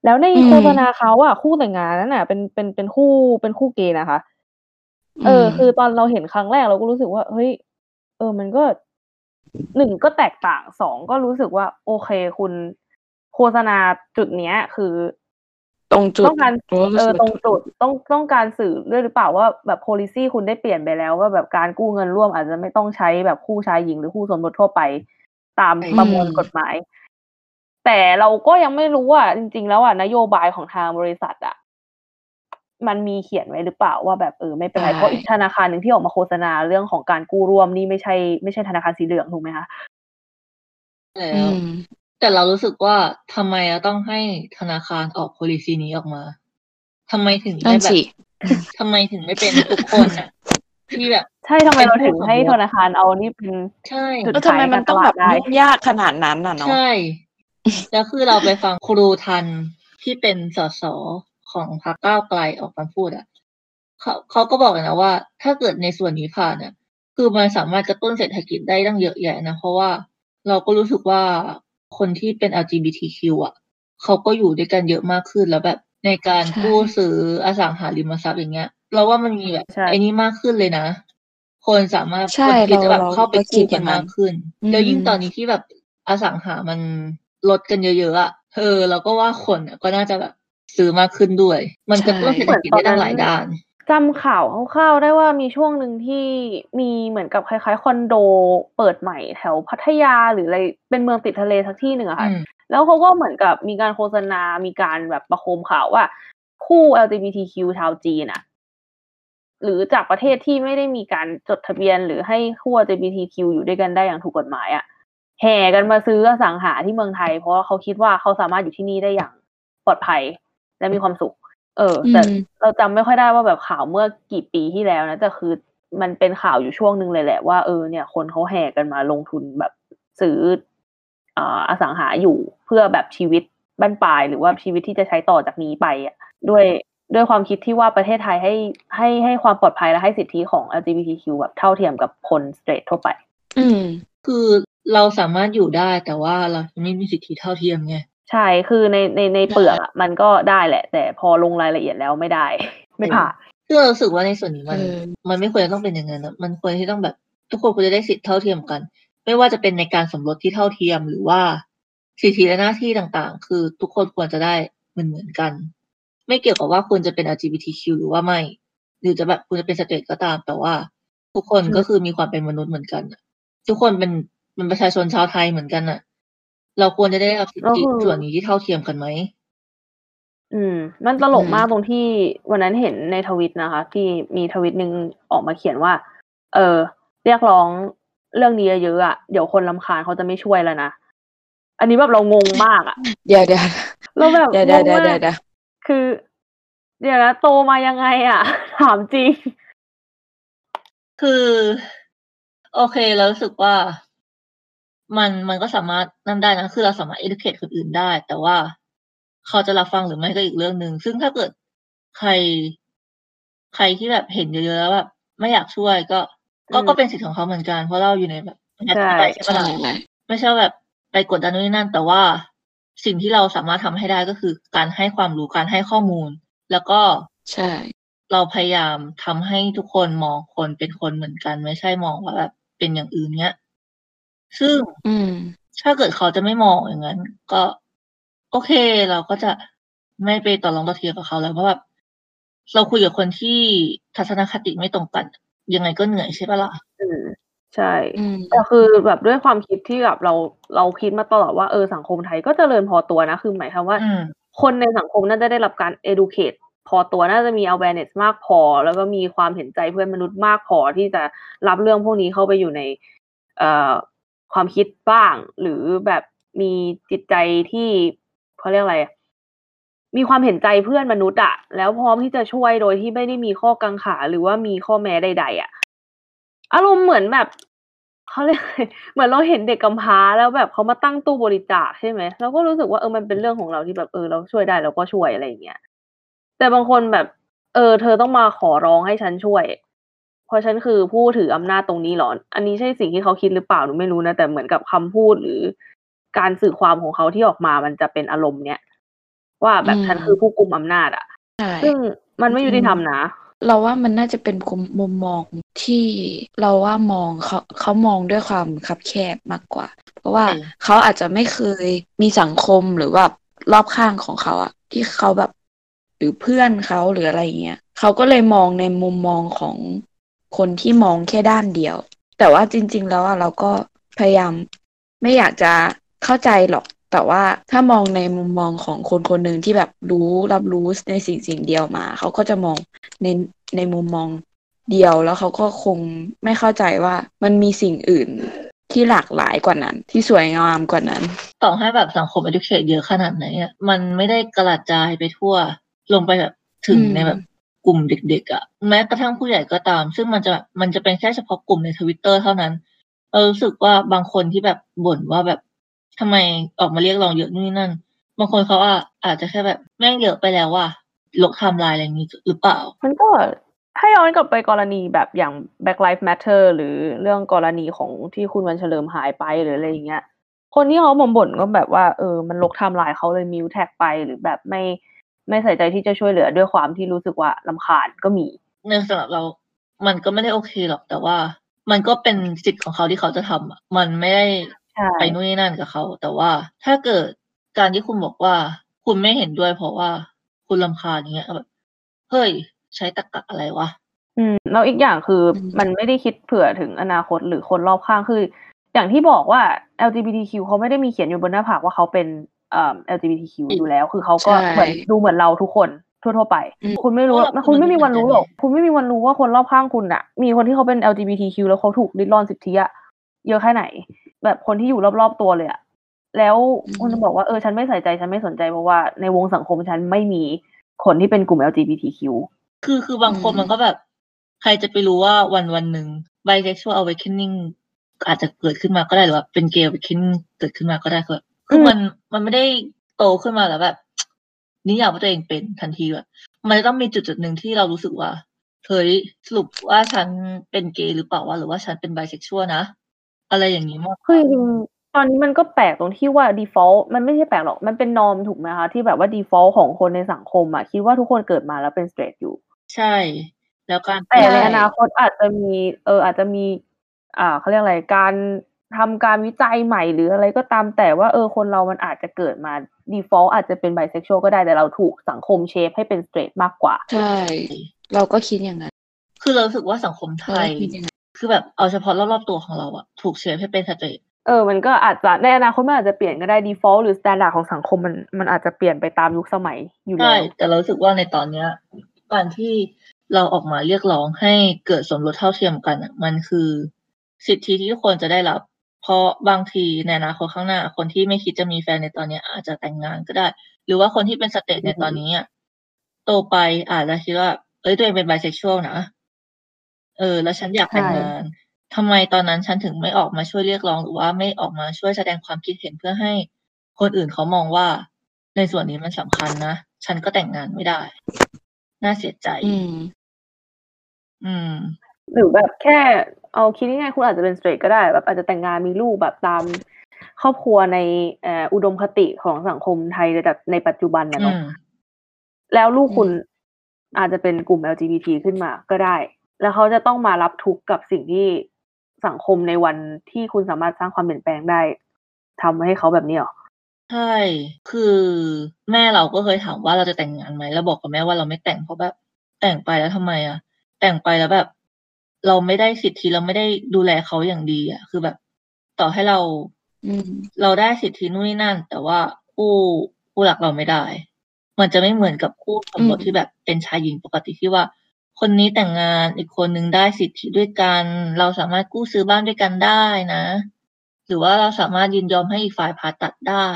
แล้วในอืม โฆษณาเขาอะคู่แต่งงานนั้นอะเป็นเป็นเป็นคู่เป็นคู่เกย์นะคะ เออ คือตอนเราเห็นครั้งแรกเราก็รู้สึกว่า เฮ้ย เออ มันก็หนึ่งก็แตกต่างสองก็รู้สึกว่า โอเคคุณโฆษณาจุดเนี้ย คือ ตรงจุดต้องการรู้เออสึกตรงจุดต้องต้องการสื่อด้วยหรือเปล่าว่าแบบ policy คุณได้เปลี่ยนไปแล้ว ว่าแบบการกู้เงินร่วมอาจจะไม่ต้องใช้แบบคู่ชายหญิงหรือคู่สมรสทั่วไป ตามอืมประมวลกฎหมาย แต่เราก็ยังไม่รู้ว่าจริง ๆ แล้วอะนโยบายของทางบริษัท อะ มันมีเขียนไว้หรือเปล่าว่าแบบเออไม่เป็นไรเพราะอีกธนาคารหนึ่งที่ออกมาโฆษณาเรื่องของการกู้ร่วมนี่ไม่ใช่ไม่ใช่ธนาคารสีเหลืองถูกไหมคะแล้อืวมแต่เรารู้สึกว่าทำไมเราต้องให้ธนาคารออก policy นี้ออกมาทำไมถึงนั่ไม่นแบบสิทำไมถึงไม่เป็นทุกคนน่ะที่แบบใช่ทำไมเป็นเราถึงผู้สมรสให้ธนาคารเอานี่เป็นใช่จุดแล้วทำไมมันต้องแบบขายการตลาดได้ยุ่งยากขนาดนั้นน่ะเนาะใช่แล้วคือเราไปฟังครูทันที่เป็นสส ของพรรคก้าวไกลออกมาพูดอะเขาเขาก็บอกเลยนะว่า ถ้าเกิดในส่วนนี้ผ่านเนี่ยคือมันสามารถกระตุ้นเศรษฐกิจได้ตั้งเยอะแยะนะ เพราะว่าเราก็รู้สึกว่าคนที่เป็น LGBTQ อะเขาก็อยู่ด้วยกันเยอะมากขึ้นแล้วแบบในการใช่กู้ซื้ออสังหาริมทรัพย์อย่างเงี้ย เราว่ามันมีแบบใช่ไอ้นี่มากขึ้นเลยนะ คนสามารถใช่คนที่จะแบบเราเข้าไปเราก็คิกู้ดอกันย่างนั้นมากขึ้นอืมแล้วยิ่งตอนนี้ที่แบบอสังหามันลดกันเยอะๆอะเออเราก็ว่าคนอะก็น่าจะแบบ ซื้อมากขึ้นด้วย มันกระตุ้นเศรษฐกิจได้ตั้งหลายด้านจำข่าวคร่าวๆได้ว่ามีช่วงหนึ่งที่มีเหมือนกับคล้ายๆ คอนโดเปิดใหม่แถวพัทยาหรืออะไรเป็นเมืองติดทะเลสักที่หนึ่งอะค่ะอืมแล้วเขาก็เหมือนกับมีการโฆษณา มีการแบบประโคมข่าวว่า คู่ LGBTQ ชาวจีนอะหรือจากประเทศที่ไม่ได้มีการจดทะเบียนหรือให้คู่ LGBTQ อยู่ด้วยกันได้อย่างถูกกฎหมายอะแห่กันมาซื้ออสังหาที่เมืองไทย เพราะว่าเขาคิดว่าเขาสามารถอยู่ที่นี่ได้อย่างปลอดภัย และมีความสุข เออ แต่อืมเราจำไม่ค่อยได้ว่าแบบข่าวเมื่อกี่ปีที่แล้วนะแต่คือมันเป็นข่าวอยู่ช่วงหนึ่งเลยแหละว่าเออเนี่ย คนเขาแห่กันมาลงทุนแบบซื้ออ่าอสังหาอยู่เพื่อแบบชีวิตบ้านปลายหรือว่าชีวิตที่จะใช้ต่อจากนี้ไปอะด้วยด้วยความคิดที่ว่าประเทศไทยให้ให้ให้ความปลอดภัยและให้สิทธิของ LGBTQ แบบเท่าเทียมกับคนสเตรททั่วไป อืม คือเราสามารถอยู่ได้แต่ว่าเราไม่มีสิทธิเท่าเทียมไง ใช่คือในในในเปลือกอะมันก็ได้แหละ แต่พอลงรายละเอียดแล้วไม่ได้ ไม่ผ่านซึ่งเรารู้สึกว่าในส่วนนี้มันเออมันไม่ควรจะต้องเป็นอย่างนั้นนะมันควรที่ต้องแบบ ทุกคนควรจะได้สิทธิเท่าเทียมกัน ไม่ว่าจะเป็นในการสมรสที่เท่าเทียมหรือว่าสิทธิและหน้าที่ต่างๆ คือทุกคนควรจะได้เหมือนเหมือนๆกัน ไม่เกี่ยวกับว่าคุณจะเป็น LGBTQ หรือว่าไม่ หรือจะแบบคุณจะเป็นสเตรทก็ตาม แต่ว่า ทุกคนอืมก็คือมีความเป็นมนุษย์เหมือนกันน่ะทุกคนเป็นเป็นประชาชนชาวไทยเหมือนกันน่ะ เราควรจะได้รับสิทธิส่วนนี้ที่เท่าเทียมกันไหม อืม มันตลกอืมมากตรงที่วันนั้นเห็นในทวิตนะคะ ที่มีทวิตหนึ่งออกมาเขียนว่า เออ เรียกร้องเรื่องนี้เยอะๆอะเดี๋ยวคนลำคาญเขาจะไม่ช่วยแล้วนะอันนี้แบบเรางงมากอะเดี๋ยวเดี๋ยวเราแบบเดี๋ยวงเดี๋ยวงเดี๋ยวมาเดี๋ยกวเดี๋ยวคือ เดี๋ยวนะโตมายังไง อะ ถามจริง คือ โอเคเรารู้สึกว่า มันมันก็สามารถนั่นได้นะคือเราสามารถ educate คนอื่นได้ แต่ว่าเขาจะรับฟังหรือไม่ก็อีกเรื่องหนึ่งซึ่งถ้าเกิดใคร ใครที่แบบเห็นเยอะๆแล้วแบบไม่อยากช่วยก็ ก็อืมก็เป็นสิทธิ์ของเขาเหมือนกัน เพราะเราอยู่ในแบบประชาธิปไตยใช่ปะใช่ล่ะไม่ใช่ว่าแบบไปกดดันนู่นนี่นั่น แต่ว่าสิ่งที่เราสามารถทำให้ได้ก็คือ การให้ความรู้การให้ข้อมูล แล้วก็ใช่ เราพยายามทำให้ทุกคนมองคนเป็นคนเหมือนกัน ไม่ใช่มองว่าแบบเป็นอย่างอื่นเนี้ย ซึ่งอืมถ้าเกิดเขาจะไม่มองอย่างนั้น ก็ โอเค เราก็จะไม่ไปต่อรองต่อเทียงกับเขาแล้วเพราะแบบเราคุยกับคนที่ทัศนคติไม่ตรงกัน ยังไงก็เหนื่อยใช่ปะล่ะอืมใช่อืมแต่คือแบบด้วยความคิดที่แบบเราเราคิดมาตลอดว่าเออสังคมไทยก็เจริญพอตัวนะ คือหมายความว่าอืมคนในสังคมน่าจะได้รับการ educate พอตัวน่าจะมี awareness มากพอ แล้วก็มีความเห็นใจเพื่อนมนุษย์มากพอที่จะรับเรื่องพวกนี้เข้าไปอยู่ในเอ่อ ความคิดบ้าง หรือแบบมีจิตใจที่เขาเรียกอะไรมีความเห็นใจเพื่อนมนุษย์อะแล้วพร้อมที่จะช่วยโดยที่ไม่ได้มีข้อกังขาหรือว่ามีข้อแม้ใด ๆอะอารมณ์เหมือนแบบเขาเรียกเหมือนเราเห็นเด็กกำพร้าแล้วแบบเขามาตั้งตู้บริจาคใช่ไหมเราก็รู้สึกว่าเออมันเป็นเรื่องของเราที่แบบเออเราช่วยได้เราก็ช่วยอะไรอย่างเงี้ยแต่บางคนแบบ เออ เธอต้องมาขอร้องให้ฉันช่วย เพราะฉันคือผู้ถืออำนาจตรงนี้หรอ อันนี้ใช่สิ่งที่เขาคิดหรือเปล่าหนูไม่รู้นะ แต่เหมือนกับคำพูดหรือการสื่อความของเขาที่ออกมามันจะเป็นอารมณ์เนี้ยว่าแบบอืมฉันคือผู้กุมอำนาจอะใช่ซึ่งมันไม่ยุติธรรมนะ เราว่ามันน่าจะเป็นมุมมองที่เราว่ามองเขาเขามองด้วยความคับแคบมากกว่า เพราะว่าเออเขาอาจจะไม่เคยมีสังคมหรือว่ารอบข้างของเขาอะที่เขาแบบหรือเพื่อนเขาหรืออะไรเงี้ยเขาก็เลยมองในมุมมองของ คนที่มองแค่ด้านเดียว แต่ว่าจริง ๆ แล้วอะเราก็พยายามไม่อยากจะเข้าใจหรอก แต่ว่าถ้ามองในมุมมองของคนคนหนึ่งที่แบบรู้รับรู้ในสิ่งสิ่งเดียวมา เขาก็จะมองในในมุมมองเดียวแล้วเขาก็คงไม่เข้าใจว่ามันมีสิ่งอื่นที่หลากหลายกว่านั้น ที่สวยงามกว่านั้น ต่อให้แบบสังคม educate เยอะขนาดไหนอะมันไม่ได้กระจายไปทั่ว ลงไปแบบถึงในแบบ กลุ่มเด็กๆอะแม้กระทั่งผู้ใหญ่ก็ตาม ซึ่งมันจะแบบมันจะเป็นแค่เฉพาะกลุ่มในทวิตเตอร์เท่านั้นเรารู้สึกว่าบางคนที่แบบบ่นว่าแบบทำไมออกมาเรียกร้องเยอะนู่นนี่นั่น บางคนเขาอะอาจจะแค่แบบแม่งเยอะไปแล้วว่ะลบไทำลายอะไรอย่างนี้หรือเปล่า มันก็ถ้าย้อนกลับไปกรณีแบบอย่าง Black Lives Matter หรือเรื่องกรณีของที่คุณวันเฉลิมหายไปหรืออะไรอย่างเงี้ยคนที่เขาบ่นบ่นก็แบบว่าเออมันรกไทม์ไลน์เขาเลย mute tag ไปหรือแบบไม่ ไม่ใส่ใจที่จะช่วยเหลือด้วยความที่รู้สึกว่ารำคาญก็มีในสำหรับเรา มันก็ไม่ได้โอเคหรอกแต่ว่า มันก็เป็นสิทธิ์ของเขาที่เขาจะทำอะมันไม่ได้ใช่ไปนู่นนี่นั่นกับเขา แต่ว่าถ้าเกิดการที่คุณบอกว่า คุณไม่เห็นด้วย เพราะว่าคุณลำคาญอย่างเงี้ยแบบเฮ้ย ใช้ตะกะอะไรวะอืมแล้วอีกอย่างคืออมมันไม่ได้คิดเผื่อถึงอนาคตหรือคนรอบข้างคือ อย่างที่บอกว่า LGBTQ เขาไม่ได้มีเขียนอยู่บนหน้าผากว่าเขาเป็นเอ่อ LGBTQ อยู่แล้ว คือเขาก็ใช่เหมือนดูเหมือนเราทุกคนทั่วๆไปอืมคุณไม่รู้เพราะเราคุณไม่มีวันรู้หรอกเป็นมนุษย์คุณไม่มีวันรู้ว่าคนรอบข้างคุณอะมีคนที่เขาเป็น LGBTQ แล้วเขาถูกริดรอนสิทธิอะเยอะแค่ไหน แบบคนที่อยู่รอบๆตัวเลยอะแล้วอืมคุณจะบอกว่าเออฉันไม่ใส่ใจฉันไม่สนใจเพราะว่าในวงสังคมฉันไม่มีคนที่เป็นกลุ่ม LGBTQ คือคือบางคนอืมมันก็แบบ ใครจะไปรู้ว่าวันวันหนึ่ง bisexual awakening อาจจะเกิดขึ้นมาก็ได้หรือว่าเป็น gay awakening เกิดขึ้นมาก็ได้คือแบบ คือมันมันไม่ได้โตขึ้นมาแล้วแบบนิยามว่าตัวเองเป็นทันทีแบบมันจะต้องมีจุดจุดหนึ่งที่เรารู้สึกว่าเฮ้ยสรุปว่าฉันเป็นเกย์หรือเปล่าวะหรือว่าฉันเป็น bisexual นะ อะไรอย่างนี้มากกคือว่าจริงๆตอนนี้มันก็แปลกตรงที่ว่า default มันไม่ใช่แปลกหรอก มันเป็นนอมถูกไหมคะที่แบบว่า default ของคนในสังคมอะคิดว่าทุกคนเกิดมาแล้วเป็น straight อยู่ ใช่ แล้วการแต่ในใช่อนาคตอาจจะมี เอออาจจะมี อ่าเขาเรียกอะไรการ ทำการวิจัยใหม่หรืออะไรก็ตามแต่ว่าเออคนเรามันอาจจะเกิดมา default อาจจะเป็น bisexual ก็ได้แต่เราถูกสังคมเชฟให้เป็น straight มากกว่า ใช่ เราก็คิดอย่างนั้น คือเรารู้สึกว่าสังคมไทเรายก็คิดอย่างนั้นคือแบบเอาเฉพาะรอบๆตัวของเราอะถูกเชฟให้เป็นสเตรทเออ มันก็อาจจะในอนาคตมันอาจจะเปลี่ยนก็ได้ default หรือ standard ของสังคมมันมันอาจจะเปลี่ยนไปตามยุคสมัยอยู่แล้ใช่วแต่เรารู้สึกว่าในตอนเนี้ยการที่เราออกมาเรียกร้องให้เกิดสมรสเท่าเทียมกันอะมันคือ สิทธิที่ทุกคนจะได้รับ เพราะบางทีในอนาคตข้างหน้า คนที่ไม่คิดจะมีแฟนในตอนเนี้ยอาจจะแต่งงานก็ได้ หรือว่าคนที่เป็นสเตทในตอนนี้อะโตไปอาจจะคิดว่า เอ้ยตัวเองเป็นไบเซ็กชวลนะเออ แล้วฉันอยากแต่งใช่งานทำไมตอนนั้นฉันถึงไม่ออกมาช่วยเรียกร้องหรือว่าไม่ออกมาช่วยแสดงความคิดเห็นเพื่อให้คนอื่นเขามองว่า ในส่วนนี้มันสำคัญนะ ฉันก็แต่งงานไม่ได้ น่าเสียใจ อืม อืม หรือแบบแค่ เอาคิดง่ายๆคุณอาจจะเป็นสเตรทก็ได้แบบอาจจะแต่งงานมีลูกแบบตามครอบครัวในเอ่ออุดมคติของสังคมไทยในแบบในปัจจุบันนะอืเนาะมแล้วลูกคุณอืมอาจจะเป็นกลุ่ม LGBT ขึ้นมาก็ได้ แล้วเขาจะต้องมารับทุกข์กับสิ่งที่สังคมในวันที่คุณสามารถสร้างความเปลี่ยนแปลงได้ทำให้เขาแบบนี้เหรอใช่ คือแม่เราก็เคยถามว่าเราจะแต่งงานไหมแล้วบอกกับแม่ว่าเราไม่แต่งเพราะแบบแต่งไปแล้วทำไมอะแต่งไปแล้วแบบ เราไม่ได้สิทธิเราไม่ได้ดูแลเขาอย่างดีอะคือแบบ ต่อให้เราอืมเราได้สิทธินู่นนี่นั่น แต่ว่าคู่คู่รักเราไม่ได้ มันจะไม่เหมือนกับคู่สมรสอืมที่แบบเป็นชายหญิงปกติที่ว่า คนนี้แต่งงานอีกคนนึงได้สิทธิด้วยกัน เราสามารถกู้ซื้อบ้านด้วยกันได้นะ หรือว่าเราสามารถยินยอมให้อีกฝ่ายผ่าตัดได้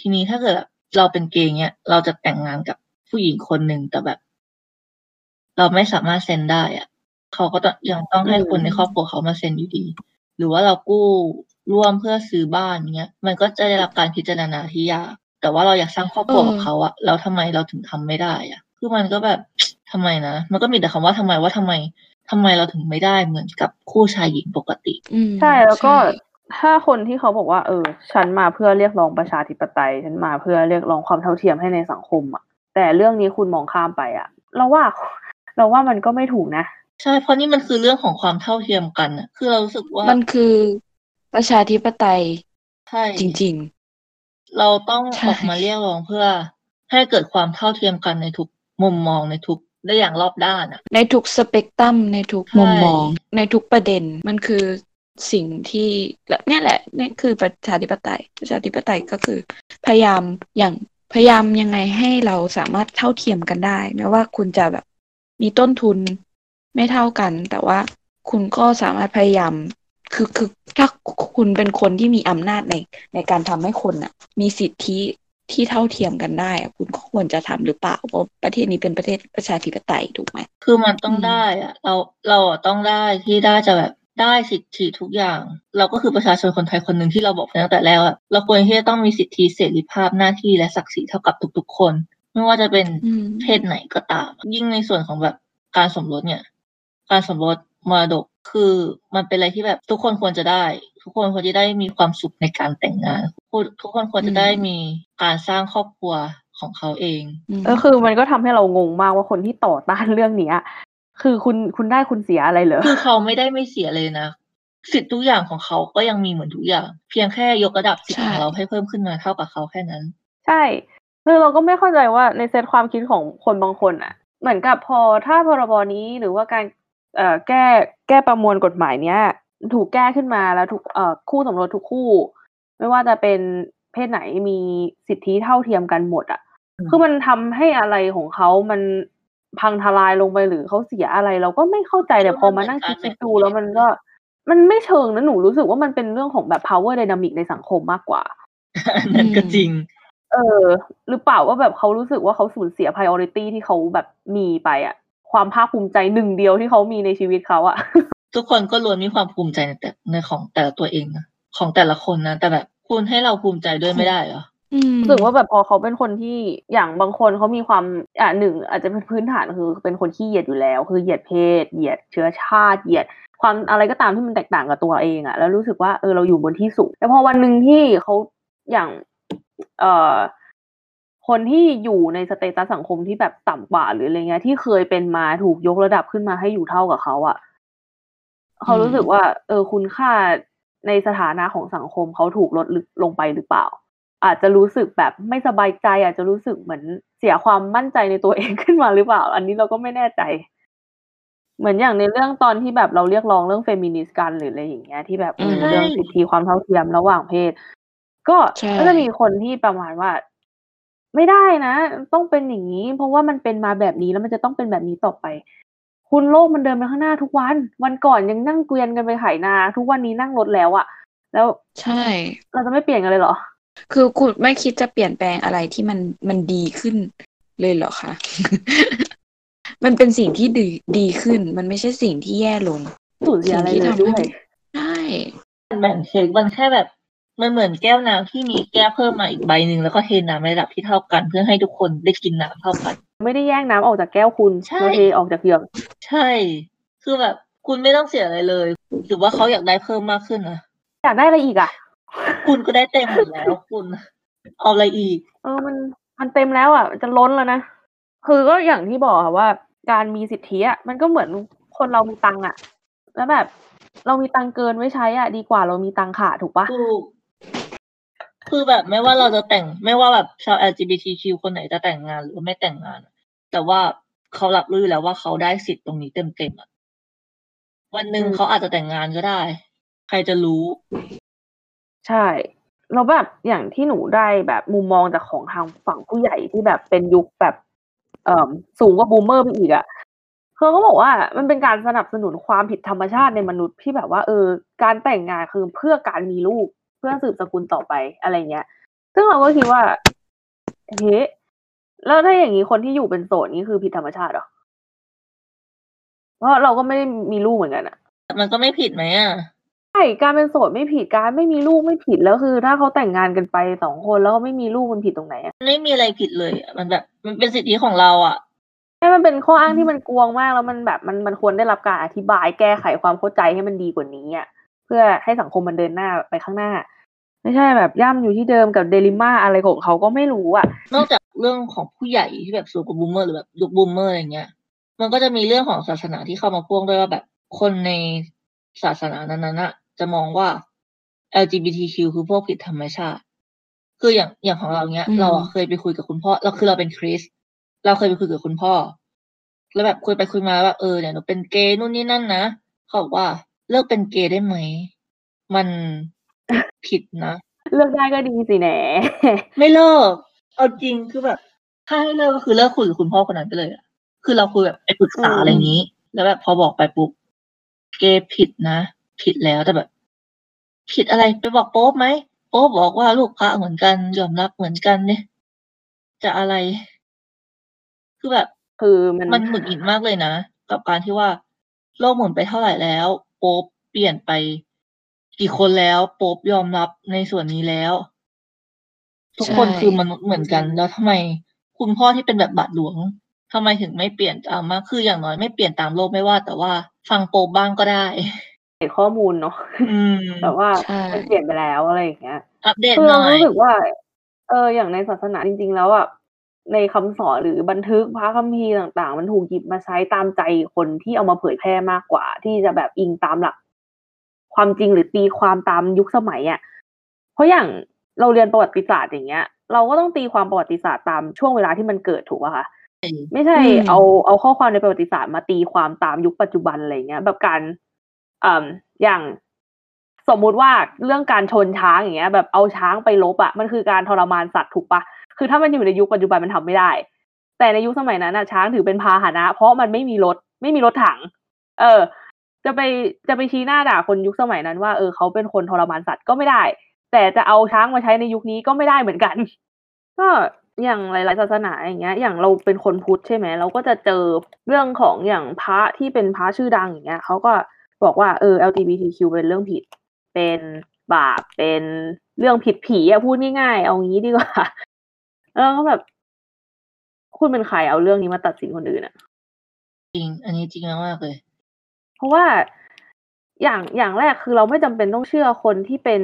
ทีนี้ถ้าเกิดเราเป็นเกย์เนี้ยเราจะแต่งงานกับผู้หญิงคนหนึ่งแต่แบบ เราไม่สามารถเซ็นได้อะ เขาก็ต้องยังต้องให้อืมคนในครอบครัวเขามาเซ็นอยู่ดี หรือว่าเรากู้ร่วมเพื่อซื้อบ้านเงี้ย มันก็จะได้รับการพิจารณาที่ยากแต่ว่าเราอยากสร้างครอบครัวเออกับเขาอะแล้วทำไมเราถึงทำไม่ได้อะคือมันก็แบบทำไมนะมันก็มีแต่คำว่าทำไมว่าทำไมทำไมเราถึงไม่ได้เหมือนกับคู่ชายหญิงปกติอืมใช่แล้วก็ใช่ถ้าคนที่เขาบอกว่า เออ ฉันมาเพื่อเรียกร้องประชาธิปไตย ฉันมาเพื่อเรียกร้องความเท่าเทียมให้ในสังคมอะแต่เรื่องนี้คุณมองข้ามไปอะเราว่า เราว่ามันก็ไม่ถูกนะ ใช่เพราะนี่มันคือเรื่องของความเท่าเทียมกันอะคือเรารู้สึกว่า มันคือประชาธิปไตยใช่จริงเราต้องใช่ออกมาเรียกร้องเพื่อ ให้เกิดความเท่าเทียมกันในทุกมุมมองในทุกได้อย่างรอบด้านอะๆในทุกสเปกตรัมในทุกใช่มุมมอง ในทุกประเด็นมันคือสิ่งที่และเนี่ยแหละเนี่ยคือประชาธิปไตย ประชาธิปไตยก็คือ พยายามอย่างพยายามยังไงให้เราสามารถเท่าเทียมกันได้แม้ว่าคุณจะแบบมีต้นทุน ไม่เท่ากัน แต่ว่าคุณก็สามารถพยายามคือคือถ้าคุณเป็นคนที่มีอำนาจในในการทำให้คนอะมีสิทธิที่เท่าเทียมกันได้อะคุณก็ควรจะทำหรือเปล่าเพราะประเทศนี้เป็นประเทศประชาธิปไตยถูกไหมคือมันต้องอืมได้อะเราเราอะต้องได้ที่ได้จะแบบได้สิทธิทุกอย่าง เราก็คือประชาชนคนไทยคนหนึ่งที่เราบอกไปตั้งแต่แรกอะเราควรที่จะต้องมีสิทธิเสรีภาพหน้าที่และศักดิ์ศรีเท่ากับทุก ๆ คน ไม่ว่าจะเป็นอืมเพศไหนก็ตาม ยิ่งในส่วนของแบบการสมรสเนี่ย การสมรสมรดกคือมันเป็นอะไรที่แบบทุกคนควรจะได้ ทุกคนควรจะได้มีความสุขในการแต่งงานทุกคนควรจะได้มีการสร้างครอบครัวของเขาเองก็คือมันก็ทำให้เรางงมากว่าคนที่ต่อต้านเรื่องเนี้ย คือคุณคุณได้คุณเสียอะไรเหรอคือเขาไม่ได้ไม่เสียเลยนะสิทธิ์ทุกอย่างของเขาก็ยังมีเหมือนทุกอย่าง เพียงแค่ยกระดับสิทธิ์ของเราให้เพิ่มขึ้นมาเท่ากับเขาแค่นั้น ใช่คือเราก็ไม่เข้าใจว่าในเซตความคิดของคนบางคนอะ เหมือนกับพอถ้าพรบนี้หรือว่าการเอ่อ แก้แก้ประมวลกฎหมายเนี้ย ถูกแก้ขึ้นมาแล้วทุกเอ่อคู่สมรสทุกคู่ ไม่ว่าจะเป็นเพศไหนมีสิทธิเท่าเทียมกันหมด อะ คือมันทำให้อะไรของเขามันพังทลายลงไปหรือเขาเสียอะไร เราก็ไม่เข้าใจแต่พอมานั่งคิดคิดดูแล้วมันก็มันไม่เชิงนะหนูรู้สึกว่ามันเป็นเรื่องของแบบ power dynamic ในสังคมมากกว่านั่นก็จริง เออ หรือเปล่าว่าแบบเขารู้สึกว่าเขาสูญเสีย priority ที่เขาแบบมีไปอะ ความภาคภูมิใจหนึ่งเดียวที่เขามีในชีวิตเขาอะทุกคนก็ล้วนมีความภูมิใจในแต่ในของแต่ละตัวเองนะของแต่ละคนนะแต่แบบคุณให้เราภูมิใจด้วยไม่ได้เหรอรู้สึกว่าแบบพอเขาเป็นคนที่อย่างบางคนเขามีความอ่าหนึ่งอาจจะเป็นพื้นฐานคือเป็นคนขี้เหยียดอยู่แล้ว คือเหยียดเพศ เหยียดเชื้อชาติ เหยียดความอะไรก็ตามที่มันแตกต่างกับตัวเองอะแล้วรู้สึกว่าเออเราอยู่บนที่สูงแต่พอวันหนึ่งที่เขาอย่าง เอ่อ คนที่อยู่ในสเตตัสสังคมที่แบบต่ำกว่าหรืออะไรเงี้ย ที่เคยเป็นมาถูกยกระดับขึ้นมาให้อยู่เท่ากับเขาอะเขารู้สึกว่า เออคุณค่าในสถานะของสังคมเขาถูกลดลงไปหรือเปล่า อาจจะรู้สึกแบบไม่สบายใจ อาจจะรู้สึกเหมือนเสียความมั่นใจในตัวเองขึ้นมาหรือเปล่า อันนี้เราก็ไม่แน่ใจ เหมือนอย่างในเรื่องตอนที่แบบเราเรียกร้องเรื่องเฟมินิสต์กันหรืออะไรอย่างเงี้ยที่แบบเรื่องสิทธิความเท่าเทียมระหว่างเพศ ก็ก็จะมีคนที่ประมาณว่า ไม่ได้นะ ต้องเป็นอย่างนี้ เพราะว่ามันเป็นมาแบบนี้แล้วมันจะต้องเป็นแบบนี้ต่อไป คุณโลกมันเดินไปข้างหน้าทุกวัน วันก่อนยังนั่งเกวียนกันไปไถนา ทุกวันนี้นั่งรถแล้วอะแล้วใช่ เราจะไม่เปลี่ยนกันเลยเหรอ คือคุณไม่คิดจะเปลี่ยนแปลงอะไรที่มันมันดีขึ้นเลยเหรอคะ มันเป็นสิ่งที่ดีดีขึ้น มันไม่ใช่สิ่งที่แย่ลงสูญเสียอะไรเลยด้วยใช่ แบ่งเค้กมันแค่แบบ มันเหมือนแก้วน้ำที่มีแก้วเพิ่มมาอีกใบหนึ่งแล้วก็เทน้ำในระดับที่เท่ากัน เพื่อให้ทุกคนได้กินน้ำเท่ากัน ไม่ได้แย่งน้ำออกจากแก้วคุณใช่ เราเทออกจากเหยือกใช่ คือแบบคุณไม่ต้องเสียอะไรเลยหรือว่าเขาอยากได้เพิ่มมากขึ้นนะอยากได้อะไรอีกอะคุณก็ได้เต็มหมดแล้วคุณ เอาอะไรอีก เออมันมันเต็มแล้วอะจะล้นแล้วนะคือก็อย่างที่บอกค่ะว่า การมีสิทธิอะมันก็เหมือนคนเรามีตังค์อะ แล้วแบบ เรามีตังค์เกินไว้ใช้อะดีกว่าเรามีตังค์ขาดถูกปะ ถูก คือแบบไม่ว่าเราจะแต่ง ไม่ว่าแบบชาว LGBTQ คนไหนจะแต่งงานหรือไม่แต่งงาน แต่ว่าเขารับรู้อยู่แล้วว่าเขาได้สิทธิ์ตรงนี้เต็มๆอะวันหนึ่งเขาอาจจะแต่งงานก็ได้ ใครจะรู้ ใช่แล้วแบบอย่างที่หนูได้แบบมุมมองจากของทางฝั่งผู้ใหญ่ที่แบบเป็นยุคแบบเอ่อสูงกว่าบูมเมอร์ไปอีกอะเขาก็บอกว่ามันเป็นการสนับสนุนความผิดธรรมชาติในมนุษย์ที่แบบว่า เออ การแต่งงานคือเพื่อการมีลูก เพื่อสืบสกุลต่อไปอะไรเงี้ย ซึ่งเราก็คิดว่าเฮ้แล้วถ้าอย่างนี้คนที่อยู่เป็นโสดนี่คือผิดธรรมชาติเหรอ เพราะเราก็ไม่ได้มีลูกเหมือนกันอะมันก็ไม่ผิดไหมอะใช่การเป็นโสดไม่ผิดการไม่มีลูกไม่ผิดแล้วคือ ถ้าเขาแต่งงานกันไปสองคนแล้วเขาไม่มีลูกมันผิดตรงไหนอะไม่มีอะไรผิดเลยอะมันแบบ มันเป็นสิทธิของเราอะให้มันเป็นข้ออ้างที่มันกวงมากแล้วมันแบบมันมันควรได้รับการอธิบายแก้ไขความเข้าใจให้มันดีกว่านี้อะเเพื่อให้สังคมมันเดินหน้าไปข้างหน้า ไม่ใช่แบบย่ำอยู่ที่เดิมกับเดลิม่าอะไรของเขาก็ไม่รู้อะนอกจากเรื่องของผู้ใหญ่ที่แบบสูงกว่า boomer หรือแบบยุค boomer อะไรเงี้ย มันก็จะมีเรื่องของศาสนาที่เข้ามาพ่วงด้วยว่าแบบคนในศาสนานั้นๆน่ะจะมองว่า LGBTQ คือพวกผิดธรรมชาติ คืออย่างอย่างของเราเนี้ยอืมเราอะเคยไปคุยกับคุณพ่อ เราคือเราเป็นคริสต์เราเคยไปคุยกับคุณพ่อ แล้วแบบคุยไปคุยมาว่าเออเนี่ยหนูเป็นเกย์นู่นนี่นั่นนะเขาบอกว่า เลิกเป็นเกย์ได้ไหม มันผิดนะ เลือกได้ก็ดีสิแหนไม่เลิก เอาจริงคือแบบ ถ้าให้เลิกก็คือเลิกคุยกับคุณพ่อคนนั้นไปเลยอะคือเราคุยแบบไปปรึกษาอืมอะไรอย่างนี้ แล้วแบบพอบอกไปปุ๊บเกย์ผิดนะ ผิดแล้วแต่แบบ ผิดอะไรไปบอกโป๊ปไหมโป๊ปบอกว่าลูกพระเหมือนกันยอมรับเหมือนกันเนี่ย จะอะไร คือแบบ คือมันมันหงุดหงิดมากเลยนะ กับการที่ว่าโลกหมุนไปเท่าไหร่แล้วโป๊ปเปลี่ยนไป กี่คนแล้วโป๊ปยอมรับในส่วนนี้แล้ว ทุกคนใช่ คือมนุษย์เหมือนกัน แล้วทำไมคุณพ่อที่เป็นแบบบาทหลวงทำไมถึงไม่เปลี่ยนตามมากคืออย่างน้อยไม่เปลี่ยนตามโลกไม่ว่า แต่ว่าฟังโป๊ปบ้างก็ได้ เห็นข้อมูลเนาะอืมแต่ว่าใช่ มันเปลี่ยนไปแล้วอะไรอย่างเงี้ย อัปเดตคือหเราน่อย รู้สึกว่า เออ อย่างในศาสนาจริง ๆ แล้วอะ ในคำสอนหรือบันทึกพระคัมภีร์ต่างๆ มันถูกหยิบมาใช้ตามใจคนที่เอามาเผยแพร่มากกว่า ที่จะแบบอิงตามหลัก ความจริงหรือตีความตามยุคสมัยอะเพราะอย่างเราเรียนประวัติศาสตร์อย่างเงี้ย เราก็ต้องตีความประวัติศาสตร์ตามช่วงเวลาที่มันเกิดถูกป่ะคะไม่ใช่อืมเอาเอาข้อความในประวัติศาสตร์มาตีความตามยุคปัจจุบันอะไรเงี้ย แบบการอ่าอย่างสมมุติว่าเรื่องการชนช้างอย่างเงี้ย แบบเอาช้างไปลบอะมันคือการทรมานสัตว์ถูกปะ คือถ้ามันอยู่ในยุคปัจจุบันมันทำไม่ได้ แต่ในยุคสมัยนั้นอะช้างถือเป็นพาหนะ เพราะมันไม่มีรถ ไม่มีรถถัง เออ จะไปจะไปชี้หน้าด่าคนยุคสมัยนั้นว่าเออเขาเป็นคนทรมานสัตว์ก็ไม่ได้ แต่จะเอาช้างมาใช้ในยุคนี้ก็ไม่ได้เหมือนกัน ก็อย่างหลาย ๆ ศาสนาอย่างเงี้ย อย่างเราเป็นคนพุทธใช่ไหมเราก็จะเจอเรื่องของอย่างพระที่เป็นพระชื่อดังอย่างเงี้ยเขาก็บอกว่าเออ LGBTQ เป็นเรื่องผิด เป็นบาปเป็นเรื่องผิดผีอะพูดง่าย ๆ เอางี้ดีกว่า แล้วก็แบบ คุณเป็นใครเอาเรื่องนี้มาตัดสินคนอื่นอะจริง อันนี้จริงมากๆเลย เพราะว่าอย่างอย่างแรกคือเราไม่จำเป็นต้องเชื่อคนที่เป็น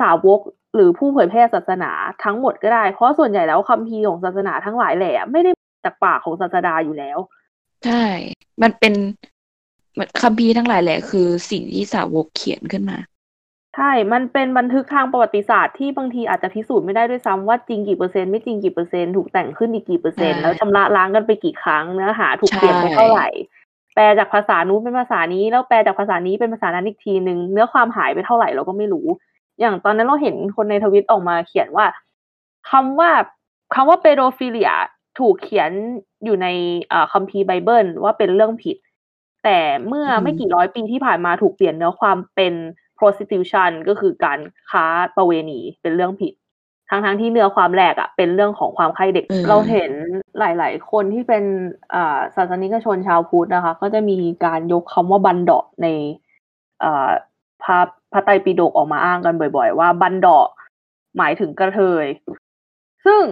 สาวกหรือผู้เผยแพร่ศาสนาทั้งหมดก็ได้ เพราะส่วนใหญ่แล้วคัมภีร์ของศาสนาทั้งหลายแหละไม่ได้มาจากปากของศาสดาอยู่แล้ว ใช่ มันเป็นเหมือนคัมภีร์ทั้งหลายแหละคือสิ่งที่สาวกเขียนขึ้นมา ใช่ มันเป็นบันทึกทางประวัติศาสตร์ที่บางทีอาจจะพิสูจน์ไม่ได้ด้วยซ้ำว่าจริงกี่เปอร์เซ็นต์ไม่จริงกี่เปอร์เซ็นต์ถูกแต่งขึ้นอีกกี่เปอร์เซ็นต์ใช่แล้วชำระล้างกันไปกี่ครั้งเนื้อหาถูกใช่เปลี่ยนไปเท่าไหร่ แปลจากภาษานู้นเป็นภาษานี้ แล้วแปลจากภาษานี้เป็นภาษานั้นอีกทีหนึ่งเนื้อความหายไปเท่าไหร่เราก็ไม่รู้ อย่างตอนนั้นเราเห็นคนในทวิตออกมาเขียนว่าคำว่าคำว่าเปโดฟิเลียถูกเขียนอยู่ในเอ่อคัมภีร์ไบเบิลว่าเป็นเรื่องผิด แต่เมื่ออืมไม่กี่ร้อยปีที่ผ่านมาถูกเปลี่ยนเนื้อความเป็น prostitution ก็คือการค้าประเวณีเป็นเรื่องผิด ทั้งทั้งๆที่เนื้อความแรกอะเป็นเรื่องของความใคร่เด็กเออเราเห็นหลาย ๆ คนที่เป็นอ่าศาสนิกชนชาวพุทธนะคะ ก็จะมีการยกคำว่าบันดาะในอ่าพระพระไตรปิฎกออกมาอ้างกันบ่อย ๆ ว่าบันดาะหมายถึงกระเทย ซึ่ง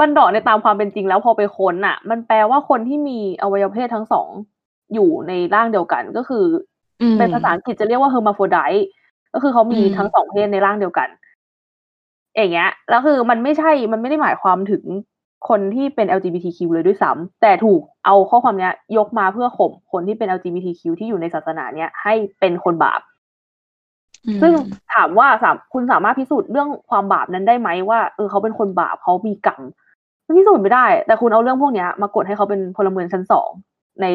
บันดาะในตามความเป็นจริงแล้วพอไปค้นอะมันแปลว่าคนที่มีอวัยวะเพศทั้งสองอยู่ในร่างเดียวกันก็คืออืม เป็นภาษาอังกฤษจะเรียกว่า hermaphrodite ก็คือเขามีอืมทั้งสองเพศในร่างเดียวกัน อย่างเงี้ย แล้วคือมันไม่ใช่ มันไม่ได้หมายความถึงคนที่เป็น LGBTQ เลยด้วยซ้ำแต่ถูกเอาข้อความเนี้ย ยกมาเพื่อข่มคนที่เป็น LGBTQ ที่อยู่ในศาสนาเนี้ยให้เป็นคนบาปอืมซึ่งถามว่าสามคุณสามารถพิสูจน์เรื่องความบาปนั้นได้ไหมว่าเออเขาเป็นคนบาปเขามีกรรมมันพิสูจน์ไม่ได้ แต่คุณเอาเรื่องพวกเนี้ย มากดให้เขาเป็นพลเมืองชั้นสองใน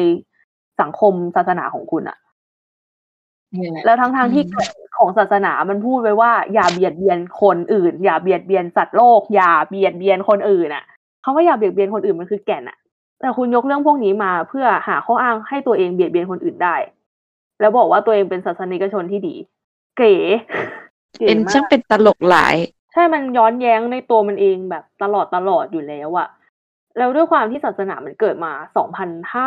สังคมศาสนาของคุณอะนี่ แหละแล้วทั้งทางๆที่อืมกฎของศาสนามันพูดไว้ว่า อย่าเบียดเบียนคนอื่น อย่าเบียดเบียนสัตว์โลก อย่าเบียดเบียนคนอื่นอะคำว่าอย่าเบียดเบียนคนอื่นมันคือแก่นอะแต่คุณยกเรื่องพวกนี้มาเพื่อหาข้ออ้างให้ตัวเองเบียดเบียนคนอื่นได้ แล้วบอกว่าตัวเองเป็นศาสนิกชนที่ดี เก๋ก๋เป็นมากช่างเป็นตลกหลาย ใช่มันย้อนแย้งในตัวมันเองแบบตลอดตลอดอยู่แล้วอะแล้วด้วยความที่ศาสนามันเกิดมา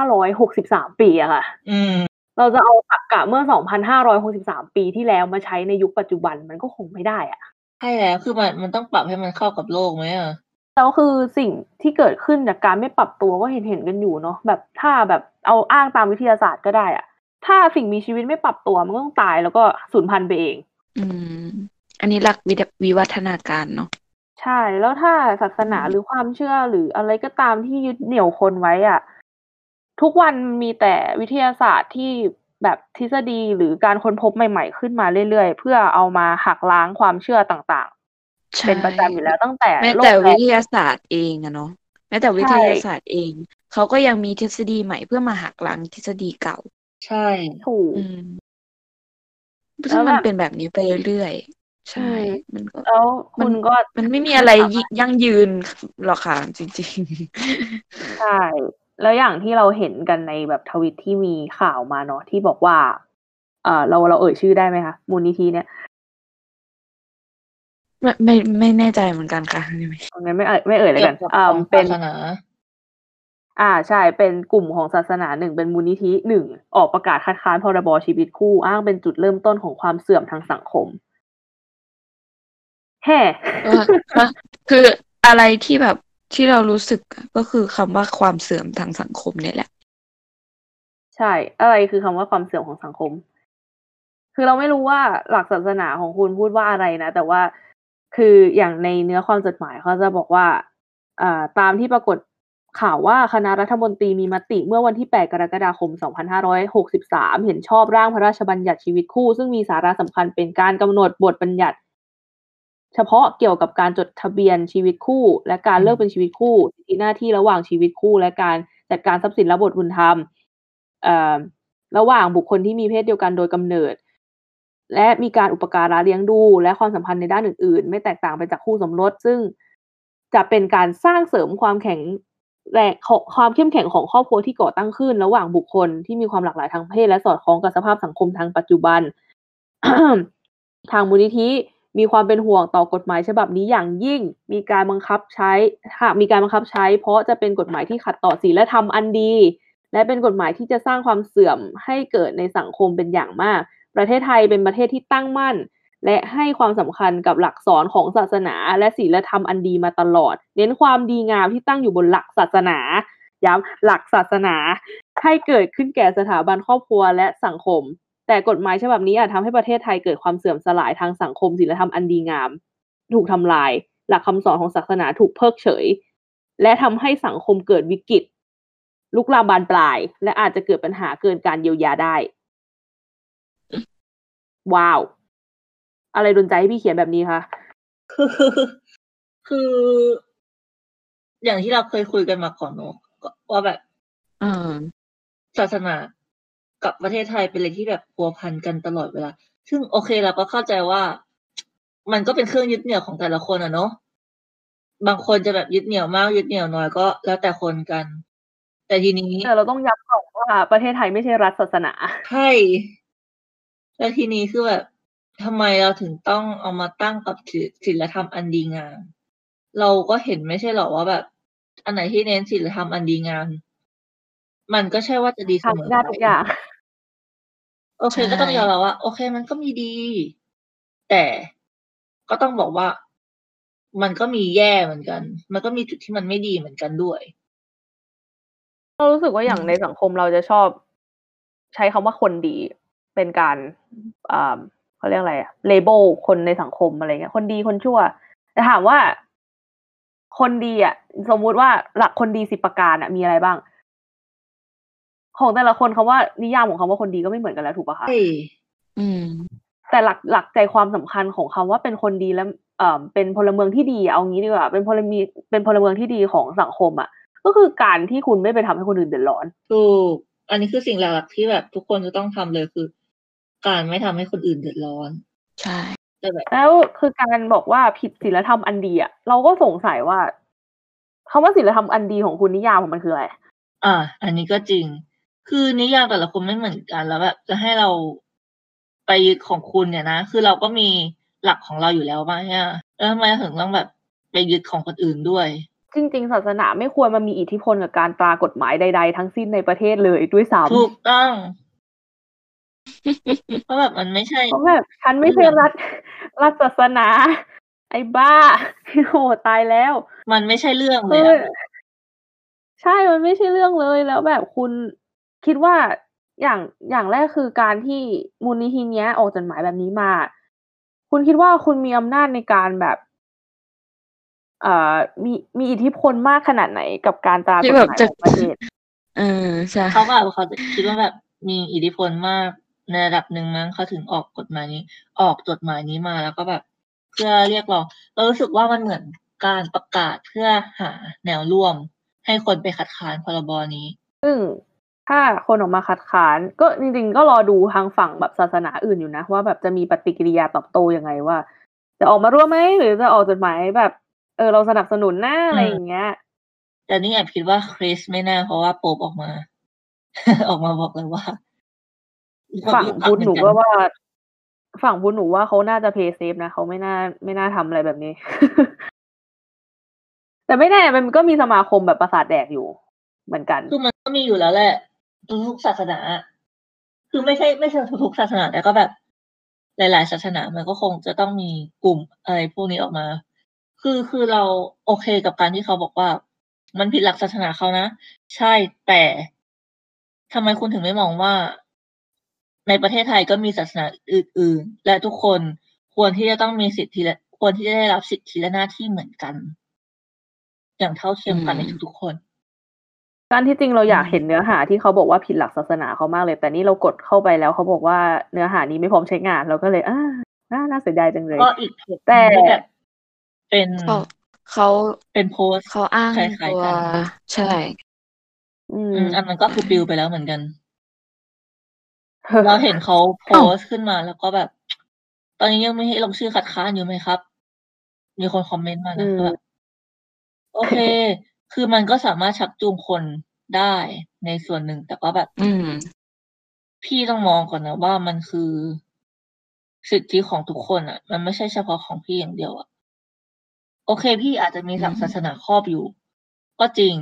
2,563ปีอะค่ะอืม เราจะเอาตรรกะเมื่อ 2,563 ปีที่แล้วมาใช้ในยุคปัจจุบันมันก็คงไม่ได้อะใช่แล้วคือมันมันต้องปรับให้มันเข้ากับโลกไหมอะแล้วคือสิ่งที่เกิดขึ้นจากการไม่ปรับตัวก็เห็นเห็นๆกันอยู่เนาะแบบถ้าแบบเอาอ้างตามวิทยาศาสตร์ก็ได้อะถ้าสิ่งมีชีวิตไม่ปรับตัวมันก็ต้องตายแล้วก็สูญพันธุ์ไปเอง อืม อันนี้หลักวิทยวิวัฒนาการเนาะใช่แล้วถ้าศาสนาอืมหรือความเชื่อหรืออะไรก็ตามที่ยึดเหนี่ยวคนไว้อะ ทุกวันมีแต่วิทยาศาสตร์ที่แบบทฤษฎีหรือการค้นพบใหม่ๆ ขึ้นมาเรื่อยๆ เพื่อเอามาหักล้างความเชื่อต่างๆใช่เป็นประจำอยู่แล้วตั้งแต่แม้โลกแต่แรวิกทยาศาสตร์เองอะเนาะแม้แต่วิทยาศาสตร์เอง เขาก็ยังมีทฤษฎีใหม่เพื่อมาหักล้างทฤษฎีเก่า ใช่ถูกอืมแล้วซึ่งมันแบบเป็นแบบนี้ไปเรื่อยๆใช่อืมมันก็แล้วคุณก็มันไม่มีอะไรยิยั่งยืนหรอกค่ะจริงใช่ แล้วอย่างที่เราเห็นกันในแบบทวิตที่มีข่าวมาเนาะที่บอกว่า เออเราเราเอ่ยชื่อได้ไหมคะมูลนิธิเนี่ยๆไม่ไม่ไม่แน่ใจเหมือนกันค่ะงั้นไม่เอ่ยไม่เอ่ยเลยเกี่กัยนวกับอ่าของเป็ศานสนาอ่าใช่เป็นกลุ่มของศาสนาหนึ่งเป็นมูลนิธิหนึ่งออกประกาศคัดค้านพรบชีวิตคู่อ้างเป็นจุดเริ่มต้นของความเสื่อมทางสังคมแฮ่ว่าว่าคืออะไรที่แบบ ที่เรารู้สึกก็คือคำว่าความเสื่อมทางสังคมเนี่ยแหละ ใช่ อะไรคือคำว่าความเสื่อมของสังคม คือเราไม่รู้ว่าหลักศาสนาของคุณพูดว่าอะไรนะ แต่ว่าคืออย่างในเนื้อความจดหมายเขาจะบอกว่าอ่าตามที่ปรากฏข่าวว่าคณะรัฐมนตรีมีมติเมื่อวันที่ 8 กรกฎาคม 2563 เห็นชอบร่างพระราชบัญญัติชีวิตคู่ ซึ่งมีสาระสำคัญเป็นการกำหนดบทบัญญัติ เฉพาะเกี่ยวกับการจดทะเบียนชีวิตคู่ และการเลิกเป็นชีวิตคู่สิทธิหน้าที่ระหว่างชีวิตคู่ และการจัดการทรัพย์สินและบทบุญธรรมเอ่อระหว่างบุคคลที่มีเพศเดียวกันโดยกำเนิด และมีการอุปการะเลี้ยงดู และความสัมพันธ์ในด้านอื่น ๆ ไม่แตกต่างไปจากคู่สมรส ซึ่งจะเป็นการสร้างเสริมความแข็งแรงของความเข้มแข็งของครอบครัวที่ก่อตั้งขึ้น ระหว่างบุคคลที่มีความหลากหลายทางเพศและสอดคล้องกับสภาพสังคมทางปัจจุบัน ทางมูลนิธิ มีความเป็นห่วงต่อกฎหมายฉบับนี้อย่างยิ่ง มีการบังคับใช้หากมีการบังคับใช้ เพราะจะเป็นกฎหมายที่ขัดต่อศีลธรรมอันดี และเป็นกฎหมายที่จะสร้างความเสื่อมให้เกิดในสังคมเป็นอย่างมาก ประเทศไทยเป็นประเทศที่ตั้งมั่น และให้ความสำคัญกับหลักสอนของศาสนา และศีลธรรมอันดีมาตลอด เน้นความดีงามที่ตั้งอยู่บนหลักศาสนา ย้ำหลักศาสนา ให้เกิดขึ้นแก่สถาบันครอบครัวและสังคม แต่กฎหมายฉบับนี้อาจทำให้ประเทศไทยเกิดความเสื่อมสลายทางสังคมศีลธรรมอันดีงาม ถูกทำลาย หลักคำสอนของศาสนาถูกเพิกเฉย และทำให้สังคมเกิดวิกฤตลุกลามบานปลาย และอาจจะเกิดปัญหาเกินการเยียวยาได้ ว้าว อะไรดนใจให้พี่เขียนแบบนี้คะคือคือ อย่างที่เราเคยคุยกันมาก่อนเนอะว่าแบบอ่าศาสนา กับประเทศไทยเป็นอะไรที่แบบพัวพันกันตลอดเวลา ซึ่งโอเคเราก็เข้าใจว่า มันก็เป็นเครื่องยึดเหนี่ยวของแต่ละคนอะเนาะ บางคนจะแบบยึดเหนี่ยวมากยึดเหนี่ยวน้อยก็ แล้วแต่คนกัน แต่ทีนี้แต่เราต้องย้ำก่อนว่าประเทศไทยไม่ใช่รัฐศาสนา ใช่ แล้วทีนี้คือแบบทำไมเราถึงต้องเอามาตั้งกับศิศิลธรรมอันดีงาม เราก็เห็นไม่ใช่หรอว่าแบบ อันไหนที่เน้นศิลธรรมอันดีงาม มันก็ใช่ว่าจะดีเสมอทำได้ทุกอย่าง โอเคใช่ก็ต้องยอมรับว่า โอเค มันก็มีดี แต่ก็ต้องบอกว่ามันก็มีแย่เหมือนกัน มันก็มีจุดที่มันไม่ดีเหมือนกันด้วย เรารู้สึกว่าอย่างในสังคมเราจะชอบ ใช้คำว่าคนดี เป็นการอ่าเขาเรียกอะไรอะเลเบลคนในสังคมอะไรเงี้ย คนดีคนชั่วแต่ถามว่า คนดีอะสมมุติว่าหลักคนดีสิบประการอะมีอะไรบ้าง ของแต่ละคนคำว่านิยามของคำว่าคนดีก็ไม่เหมือนกันแล้วถูกปะคะเฮ้ยอืม แต่หลักหลักใจความสำคัญของคำว่าเป็นคนดีและเอ่อเป็นพลเมืองที่ดีเอางี้ดีกว่า เป็นพลเมืองเป็นพลเมืองที่ดีของสังคมอะ ก็คือการที่คุณไม่ไปทำให้คนอื่นเดือดร้อนถูกอันนี้คือสิ่งหลักๆที่แบบทุกคนจะต้องทำเลยคือ การไม่ทำให้คนอื่นเดือดร้อน ใช่แต่แบบแล้วคือการบอกว่าผิดศีลธรรมอันดีอะเราก็สงสัยว่าคำว่าศีลธรรมอันดีของคุณนิยามของมันคืออะไรอ่า อันนี้ก็จริง คือนิยามแต่ละคนไม่เหมือนกันแล้วแบบจะให้เราไปยึดของคุณเนี่ยนะ คือเราก็มีหลักของเราอยู่แล้วบ้างเนี่ยแล้วทำไมถึงต้องแบบไปยึดของคนอื่นด้วยจริงๆศาสนาไม่ควรมามีอิทธิพลกับการตรากฎหมายใด ๆ ทั้งสิ้นในประเทศเลยด้วยซ้ำถูกต้องเพราะแบบมันไม่ใช่เพราะแบบฉันไม่ใช่รัฐรัฐศาสนา ไอ้บ้าโหตายแล้ว มันไม่ใช่เรื่องเลคืยออะใช่มันไม่ใช่เรื่องเลยแล้วแบบคุณ คิดว่าอย่างอย่างแรกคือการที่มูลนิธิเนี้ยออกจดหมายแบบนี้มา คุณคิดว่าคุณมีอำนาจในการแบบเอ่อมีมีอิทธิพลมากขนาดไหนกับการตรากที่ฎหแบบมายจะของประเทศเออใช่เขาแบบเขาจะคิดว่าแบบมีอิทธิพลมากในระดับหนึ่งมั้งเขาถึงออกกฎหมายนี้ ออกจดหมายนี้มาแล้วก็แบบ เพื่อเรียกร้องเรารู้สึกว่ามันเหมือนการประกาศเพื่อหาแนวร่วม ให้คนไปคัดค้านพรบนี้ ซึ่ง ถ้าคนออกมาคัดค้าน ก็จริง ๆ ก็รอดูทางฝั่งแบบศาสนาอื่นอยู่นะ ว่าแบบจะมีปฏิกิริยาตอบโต้ยังไงว่า จะออกมาร่วมไหมหรือจะออกจดหมายแบบ เออเราสนับสนุนหน้าอะไรอย่างเงี้ยแต่นี่แอบคิดว่าคริสไม่น่าเพราะว่าโป๊ปออกมา ออกมาบอกเลยว่า ฝั่งพุทธหนูก็ว่า ฝั่งพุทธหนูว่าเขาน่าจะเพย์เซฟนะเขาไม่น่าไม่น่าทำอะไรแบบนี้ แต่ไม่แน่มันก็มีสมาคมแบบประสาทแดกอยู่ เหมือนกันคือมันก็มีอยู่แล้วแหละ ทุกๆศาสนา คือไม่ใช่ไม่ใช่ทุกๆศาสนา แต่ก็แบบหลายๆศาสนามันก็คงจะต้องมีกลุ่มอะไรพวกนี้ออกมา คือคือเราโอเคกับการที่เขาบอกว่า มันผิดหลักศาสนาเขานะ ใช่แต่ทำไมคุณถึงไม่มองว่า ในประเทศไทยก็มีศาสนาอื่น ๆ และทุกคนควรที่จะต้องมีสิทธิและควรที่จะได้รับสิทธิและหน้าที่เหมือนกัน อย่างเท่าเทียมกันในทุกๆคน การที่จริงเราอยากเห็นเนื้อหาที่เขาบอกว่าผิดหลักศาสนาเขามากเลย แต่นี่เรากดเข้าไปแล้วเขาบอกว่าเนื้อหานี้ไม่พร้อมใช้งานเราก็เลยอ่าน่าน่าเสียดายจังเลยก็อีกเพจแต่ที่แบบเป็นเขาเขาเป็นโพสต์เขาอ้างคล้ายๆตัวกันใช่อืมอืมอันนั้นก็คือปลิวไปแล้วเหมือนกัน เราเห็นเขาโพสต์ขึ้นมาแล้วก็แบบ ตอนนี้ยังไม่ให้ลงชื่อคัดค้านอยู่ไหมครับ มีคนคอมเมนต์มานะอืมแบบโอเค คือมันก็สามารถชักจูงคนได้ในส่วนหนึ่ง แต่ก็แบบ อืม พี่ต้องมองก่อนนะว่ามันคือสิทธิของทุกคนอะ มันไม่ใช่เฉพาะของพี่อย่างเดียวอะ โอเค พี่อาจจะมีหลักอืมศาสนาครอบอยู่ ก็จริง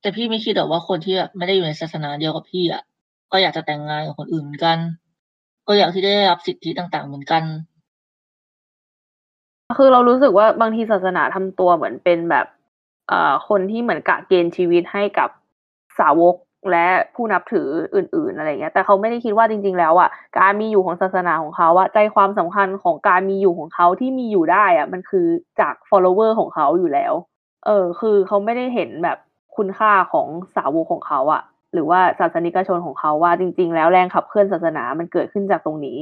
แต่พี่ไม่คิดหรอกว่าคนที่แบบไม่ได้อยู่ในศาสนาเดียวกับพี่อะ ก็อยากจะแต่งงานกับคนอื่นเหมือนกัน ก็อยากที่จะได้รับสิทธิต่าง ๆ เหมือนกันคือเรารู้สึกว่าบางทีศาสนาทำตัวเหมือนเป็นแบบ เอ่อคนที่เหมือนกะเกณฑ์ชีวิตให้กับสาวกและผู้นับถืออื่น ๆอะไรเงี้ย แต่เขาไม่ได้คิดว่าจริง ๆ แล้วอะการมีอยู่ของศาสนาของเขาอะใจความสำคัญของการมีอยู่ของเขาที่มีอยู่ได้อะมันคือจาก follower ของเขาอยู่แล้ว เออ คือเขาไม่ได้เห็นแบบคุณค่าของสาวกของเขาอะหรือว่าศาสนิกชนของเขาว่าจริง ๆ แล้วแรงขับเคลื่อนศาสนามันเกิดขึ้นจากตรงนี้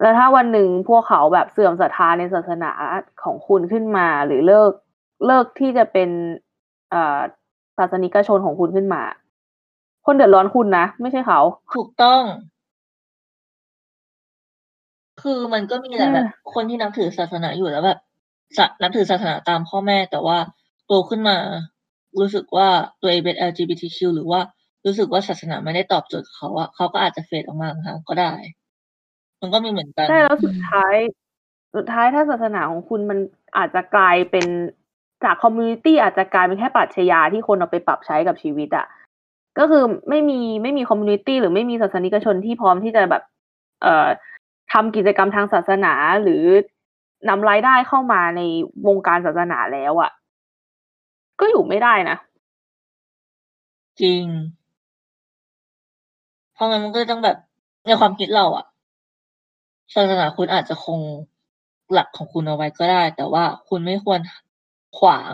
แล้วถ้าวันหนึ่งพวกเขาแบบเสื่อมศรัทธาในศาสนาของคุณขึ้นมา หรือเลิก เลิกที่จะเป็นเอ่อศาสนิกชนของคุณขึ้นมา คนเดือดร้อนคุณนะ ไม่ใช่เขา ถูกต้อง คือมันก็มีแหละอืมแบบคนที่นับถือศาสนาอยู่แล้วแบบศานับถือศาสนาตามพ่อแม่ แต่ว่าโตขึ้นมา รู้สึกว่าตัวเองเป็น LGBTQ หรือว่ารู้สึกว่าศาสนาไม่ได้ตอบโจทย์เขาอะเขาก็อาจจะเฟดออกมาค่ะก็ได้ มันก็มีเหมือนกันใช่แล้วสุดท้าย สุดท้ายถ้าศาสนาของคุณมันอาจจะกลายเป็น จาก community อาจจะกลายเป็นแค่ปรัชญาที่คนเอาไปปรับใช้กับชีวิตอะก็คือไม่มีไม่มี community หรือไม่มีศาสนิกชนที่พร้อมที่จะแบบ เอ่อทำกิจกรรมทางศาสนาหรือนำรายได้เข้ามาในวงการศาสนาแล้วอะก็อยู่ไม่ได้นะ จริง เพราะงั้นมันก็ต้องแบบในความคิดเราอะศาสนาคุณอาจจะคงหลักของคุณเอาไว้ก็ได้ แต่ว่าคุณไม่ควร ขวาง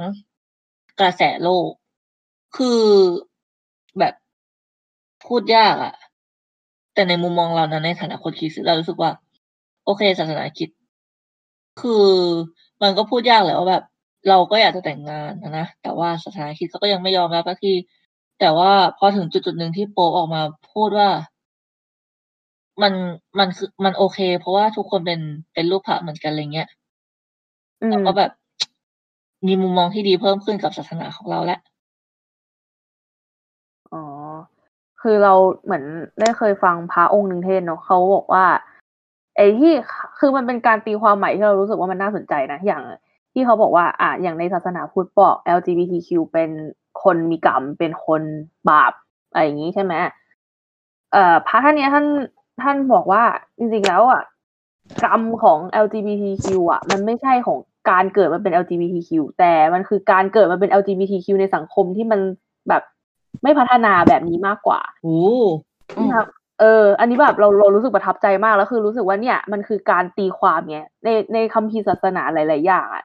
กระแสโลก คือแบบพูดยากอะแต่ในมุมมองเรานะในฐานะคนคริสต์เรารู้สึกว่า โอเคศาสนาคริด คือมันก็พูดยากแหละว่าแบบ เราก็อยากจะแต่งงานนะนะแต่ว่าศาสนาคริดเขาก็ยังไม่ยอมรับสักทีแต่ว่าพอถึงจุดจุดๆหนึ่งที่โป๊ปออกมาพูดว่ามันมันคือมันโอเค เพราะว่าทุกคนเป็นเป็นลูกพระเหมือนกันอะไรเงี้ยอืมเราก็แบบ มีมุมมองที่ดีเพิ่มขึ้นกับศาสนาของเราแล้วอ๋อ คือเราเหมือนได้เคยฟังพระองค์หนึ่งเทศเนาะเขาบอกว่า ไอ้ที่คือมันเป็นการตีความใหม่ที่เรารู้สึกว่ามันน่าสนใจนะ อย่างที่เขาบอกว่า อะอย่างในศาสนาพุทธบอก LGBTQ เป็นคนมีกรรมเป็นคนบาปอะไรอย่างนี้ใช่ไหมเอ่อพระท่านเนี้ยท่านท่านบอกว่าจริงๆแล้วอะกรรมของ LGBTQ อะ มันไม่ใช่ของ การเกิดมาเป็น LGBTQ แต่มันคือการเกิดมาเป็น LGBTQ ในสังคมที่มันแบบไม่พัฒนาแบบนี้มากกว่าโอ้อืมครับเออ อันนี้แบบเราเรารู้สึกประทับใจมากแล้วคือรู้สึกว่าเนี่ยมันคือการตีความเนี้ยในในคัมภีร์ศาสนาหลาย ๆ อย่างอะ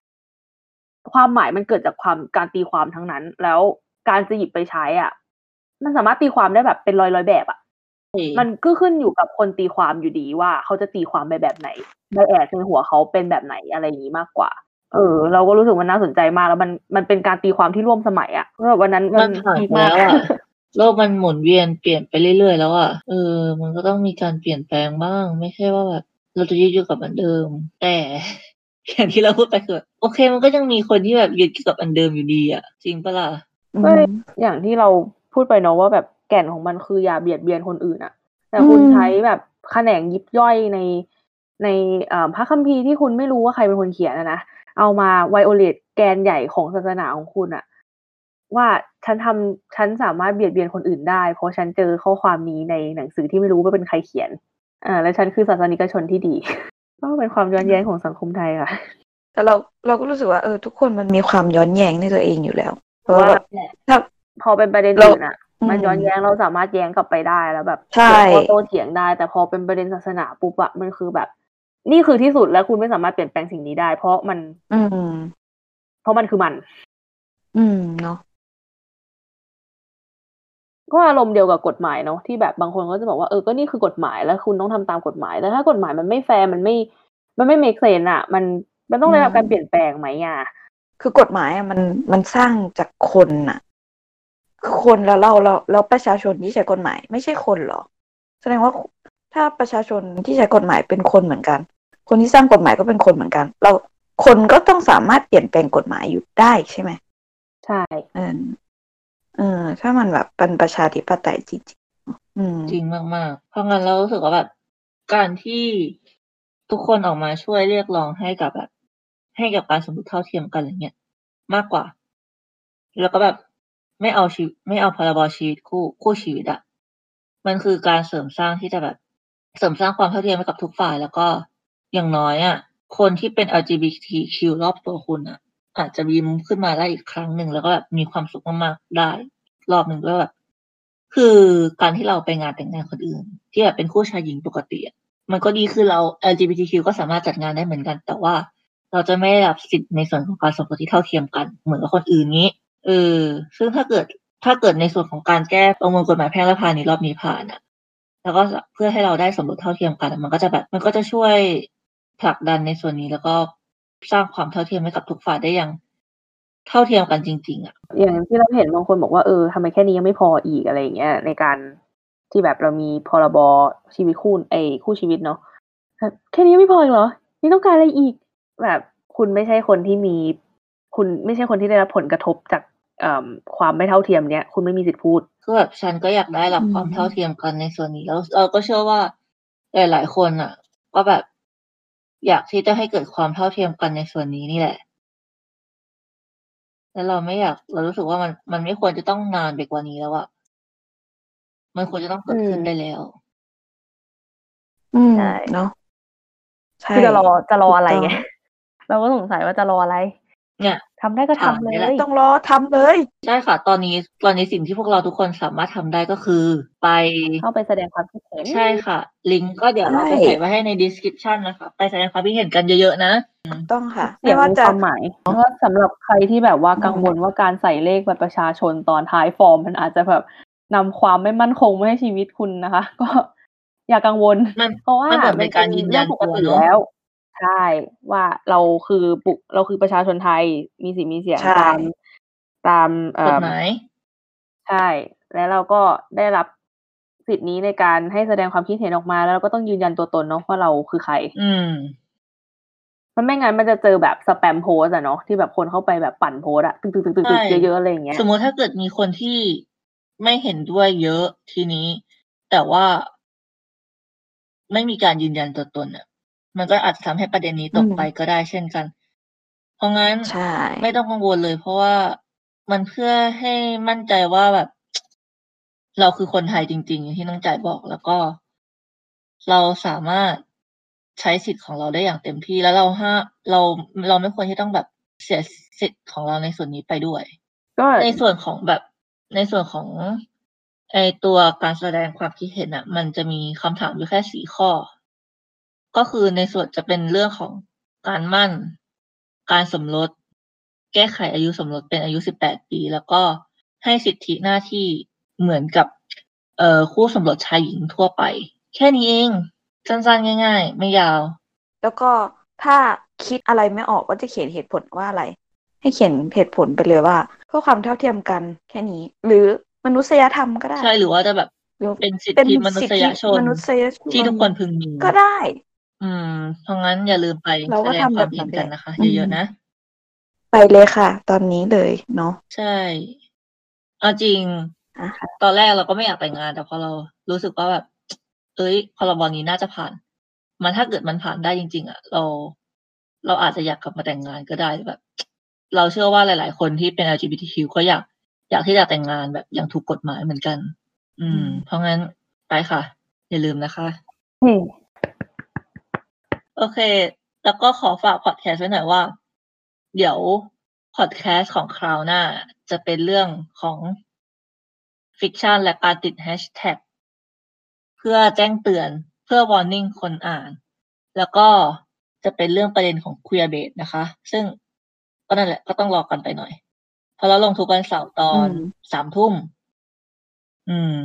ความหมายมันเกิดจากความการตีความทั้งนั้น แล้วการจะหยิบไปใช้อะ มันสามารถตีความได้แบบเป็นร้อยร้อยๆแบบอะ มันก็ขึ้นอยู่กับคนตีความอยู่ดีว่าเขาจะตีความไปแบบไหนไดแอดในหัวเขาเป็นแบบไหนอะไรอย่างนี้มากกว่า เออ เราก็รู้สึกมันน่าสนใจมากแล้วมันมันเป็นการตีความที่ร่วมสมัยอะแบบวันนั้นมัมันนผ่านพีคมามาแล้วกอะโลกมันหมุนเวียนเปลี่ยนไปเรื่อยๆแล้วอะเออ มันก็ต้องมีการเปลี่ยนแปลงบ้าง ไม่ใช่ว่าแบบเราจะยึดอยู่กับอันเดิม แต่อย่างที่เราพูดไปคือโอเค มันก็ยังมีคนที่แบบยึดกับอันเดิมอยู่ดีอะจริงปะล่ะอืมก็อย่างที่เราพูดไปเนาะว่าแบบแก่นของมันคืออย่าเบียดเบียนคนอื่นอะแต่คุณอืมใช้แบบแขนงยิบย่อยในในเอ่อพระคัมภีร์ที่คุณไม่รู้ว่าใครเป็นคนเขียนนะนะ เอามาไวโอเลตแกนใหญ่ของศาสนาของคุณอะว่าฉันทำฉันสามารถเบียดเบียนคนอื่นได้ เพราะฉันเจอข้อความนี้ในหนังสือที่ไม่รู้ว่าเป็นใครเขียน อ่า และฉันคือศาสนิกชนที่ดี ก็เป็นความย้อนแย้งของสังคมไทยค่ะ แต่เราเราก็รู้สึกว่าเออทุกคนมันมีความย้อนแย้งในตัวเองอยู่แล้ว เพราะว่าว่าแบบถ้าพอเป็นประเด็นเราอื่นอะมันอืมย้อนแย้งเราสามารถแย้งกลับไปได้แล้วแบบใช่เกิดข้อโต้เถียงได้ แต่พอเป็นประเด็นศาสนาปุ๊บอะมันคือแบบ นี่คือที่สุดแล้วคุณไม่สามารถเปลี่ยนแปลงสิ่งนี้ได้ เพราะมัน อืม เพราะมันคือมัน อืมเนาะก็อารมณ์เดียวกับกฎหมายเนาะที่แบบบางคนก็จะบอกว่าเออก็นี่คือกฎหมายแล้วคุณต้องทำตามกฎหมายแต่ถ้ากฎหมายมันไม่แฟร์มันไม่ มันไม่ make sense อะมันมันต้องได้รับการเปลี่ยนแปลงไหมอะคือกฎหมายอะมันมันสร้างจากคนน่ะคือคนแล้วเราเราเราประชาชนที่ใช้กฎหมาย ไม่ใช่คนเหรอ แสดงว่า ถ้าประชาชนที่ใช้กฎหมายเป็นคนเหมือนกัน คนที่สร้างกฎหมายก็เป็นคนเหมือนกัน เราคนก็ต้องสามารถเปลี่ยนแปลงกฎหมายอยู่ได้ใช่ไหมใช่เออเออถ้ามันแบบเป็นประชาธิปไตยจริงๆอืมจริงมากๆ เพราะงั้นเรารู้สึกว่าแบบการที่ทุกคนออกมาช่วยเรียกร้องให้กับแบบ ให้กับการสมรสเท่าเทียมกันอะไรเงี้ยมากกว่า แล้วก็แบบไม่เอาชีวิตไม่เอาพรบชีวิตคู่คู่ชีวิตอะมันคือการเสริมสร้างที่จะแบบ เสริมสร้างความเท่าเทียมให้กับทุกฝ่ายแล้วก็อย่างน้อยอะคนที่เป็น LGBTQ รอบตัวคุณอะอาจจะยิ้มขึ้นมาได้อีกครั้งหนึ่งแล้วก็แบบมีความสุขมากๆได้รอบหนึ่งด้วยแบบคือการที่เราไปงานแต่งงานคนอื่น ที่แบบเป็นคู่ชายหญิงปกติอะมันก็ดีคือเรา LGBTQ ก็สามารถจัดงานได้เหมือนกัน แต่ว่าเราจะไม่ได้รับสิทธิ์ในส่วนของการสมรสที่เท่าเทียมกันเหมือนกับคนอื่นนี้ เออ ซึ่งถ้าเกิดถ้าเกิดในส่วนของการแก้ประมวลกฎหมายแพ่งและพาณิชย์รอบนี้ผ่านอะ แล้วก็เพื่อให้เราได้สมรสเท่าเทียมกัน มันก็จะแบบมันก็จะช่วยผลักดันในส่วนนี้แล้วก็สร้างความเท่าเทียมให้กับทุกฝ่ายได้อย่างเท่าเทียมกันจริง ๆอะอย่างที่เราเห็นบางคนบอกว่าเออทำไมแค่นี้ยังไม่พออีกอะไรอย่างเงี้ยในการที่แบบเรามีพรบชีวิตคู่ไอ้คู่ชีวิตเนาะแค่นี้ยังไม่พออีกเหรอนี่ต้องการอะไรอีก แบบคุณไม่ใช่คนที่มี คุณไม่ใช่คนที่ได้รับผลกระทบจากความไม่เท่าเทียมเนี้ยคุณไม่มีสิทธิ์พูด คือแบบฉันก็อยากได้รับอืมความเท่าเทียมกันในส่วนนี้แล้วเราก็เชื่อว่าหลายๆคนอะ ก็แบบอยากที่จะให้เกิดความเท่าเทียมกันในส่วนนี้นี่แหละ แล้วเราไม่อยากเรารู้สึกว่ามันมันไม่ควรจะต้องนานไปกว่านี้แล้วอะมันควรจะต้องเกิดขึ้นอืมได้แล้ว อืมใช่เนาะใช่คือจะรอจะรออะไรไงถูกต้องเราก็สงสัยว่าจะรออะไร เนี่ยทำได้ก็ทำถามเลนี่แหละยต้องรอทำเลย ใช่ค่ะ ตอนนี้ตอนนี้สิ่งที่พวกเราทุกคนสามารถทำได้ก็คือไป เข้าไปแสดงความคิดเห็น ใช่ค่ะ ลิงก์ก็เดี๋ยวเราจะใช่ใส่ไว้ให้ใน description นะคะ ไปแสดงความคิดเห็นกันเยอะๆนะ ต้องค่ะเสียไม่งว่ามีจะ ความหมายเพราะว่าสำหรับใครที่แบบว่ากังวลว่าการใส่เลขบัตรประชาชนตอนท้ายฟอร์ม มันอาจจะแบบนำความไม่มั่นคงมาให้ชีวิตคุณนะคะ ก็อย่ากังวล มัน เพราะว่ามันเหมือนเป็นการยืนยันเรื่องปกติตัวเนอะแล้ว ใช่ ว่าเราคือปุกเราคือประชาชนไทยมีสิทธิ์มีเสียงใช่ ตามตามเอ่กฎอหมาย ใช่ แล้วเราก็ได้รับสิทธินี้ในการให้แสดงความคิดเห็นออกมา แล้วเราก็ต้องยืนยันตัวตนเนาะว่าเราคือใคร อืม มันไม่งั้นมันจะเจอแบบสแปมโพสอะเนาะที่แบบคนเข้าไปแบบปั่นโพสอะตึกตึกตึกตึกใช่ เยอะๆอะไรอย่างเงี้ย สมมุติถ้าเกิดมีคนที่ไม่เห็นด้วยเยอะทีนี้ แต่ว่าไม่มีการยืนยันตัวตนอะ มันก็อาจจะทำให้ประเด็นนี้ตกอืมไปก็ได้เช่นกัน เพราะงั้นใช่ไม่ต้องกังวลเลย เพราะว่ามันเพื่อให้มั่นใจว่าแบบ เราคือคนไทยจริง ๆ อย่างที่น้องจ่ายบอกแล้วก็ เราสามารถใช้สิทธิ์ของเราได้อย่างเต็มที่แล้วเราห้าเราเราไม่ควรที่ต้องแบบเสียสิทธิ์ของเราในส่วนนี้ไปด้วย ก็ในส่วนของแบบในส่วนของไอตัวการแสดงความคิดเห็นอะ มันจะมีคำถามอยู่แค่สี่ข้อ ก็คือในส่วนจะเป็นเรื่องของการมั่น การสมรส แก้ไขอายุสมรสเป็นอายุสิบแปดปี แล้วก็ให้สิทธิหน้าที่เหมือนกับเอ่อคู่สมรสชายหญิงทั่วไป แค่นี้เอง สั้นๆ ง่าย ๆ ไม่ยาว แล้วก็ถ้าคิดอะไรไม่ออกว่าจะเขียนเหตุผลว่าอะไร ให้เขียนเหตุผลไปเลยว่าเพื่อความเท่าเทียมกันแค่นี้ หรือมนุษยธรรมก็ได้ ใช่หรือว่าจะแบบหรือเป็นสิทเป็นธิมนุสิทษธิยชนมนุษยชนที่ทุกคนพึงมีก็ได้ อืม เพราะงั้นอย่าลืมไปเราแสก็ดงทำความแบบเห็นนั้นกันแหละนะคะ อืมเยอะๆนะ ไปเลยค่ะ ตอนนี้เลยเนาะใช่ เอาจริง อะค่ะตอนแรกเราก็ไม่อยากแต่งงาน แต่พอเรารู้สึกว่าแบบ เอ้ย พรบนี้น่าจะผ่าน มันถ้าเกิดมันผ่านได้จริง ๆ อะ เรา เราอาจจะอยากกลับมาแต่งงานก็ได้แบบ เราเชื่อว่าหลาย ๆ คนที่เป็น LGBTQ ก็อยาก อยากที่จะแต่งงานแบบอย่างถูกกฎหมายเหมือนกัน อืมเพราะงั้นไปค่ะ อย่าลืมนะคะ เฮ้ย โอเค แล้วก็ขอฝากพอดแคสต์ไว้หน่อยว่า เดี๋ยวพอดแคสต์ของคราวหน้า จะเป็นเรื่องของ fiction และการติดแฮชแท็กเพื่อแจ้งเตือนเพื่อ warning คนอ่าน แล้วก็จะเป็นเรื่องประเด็นของ queerbait นะคะ ซึ่งก็นั่นแหละก็ต้องรอกันไปหน่อย เพราะเราลงทุกวันเสาร์ตอนอืมสามทุ่ม อืม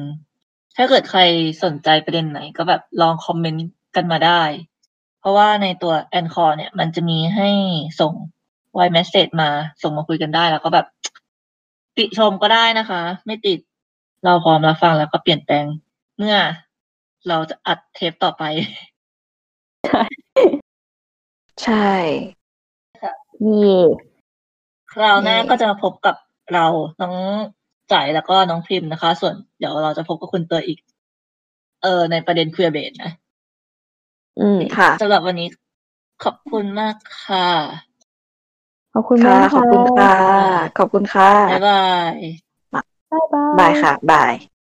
ถ้าเกิดใครสนใจประเด็นไหนก็แบบลองคอมเมนต์กันมาได้ เพราะว่าในตัว Anchor เนี่ย มันจะมีให้ส่งไวเมสเซจมาส่งมาคุยกันได้ แล้วก็แบบ ติชมก็ได้นะคะ ไม่ติดเราพร้อมรับฟังแล้วก็เปลี่ยนแปลงเมื่อเราจะอัดเทปต่อไป ใช่นี่คราวหน้าเย้ก็จะมาพบกับเราน้องจ่ายแล้วก็น้องพิมพ์นะคะ ส่วนเดี๋ยวเราจะพบกับคุณเตยอีก เออในประเด็นคุยเบสนะ อืมค่ะสำหรับวันนี้ขอบคุณมากค่ะ ขอบคุณค่ะมากขอบคุณค่ะ ขอบคุณค่ะ บ๊ายบาย บ๊ายบายบายค่ะบาย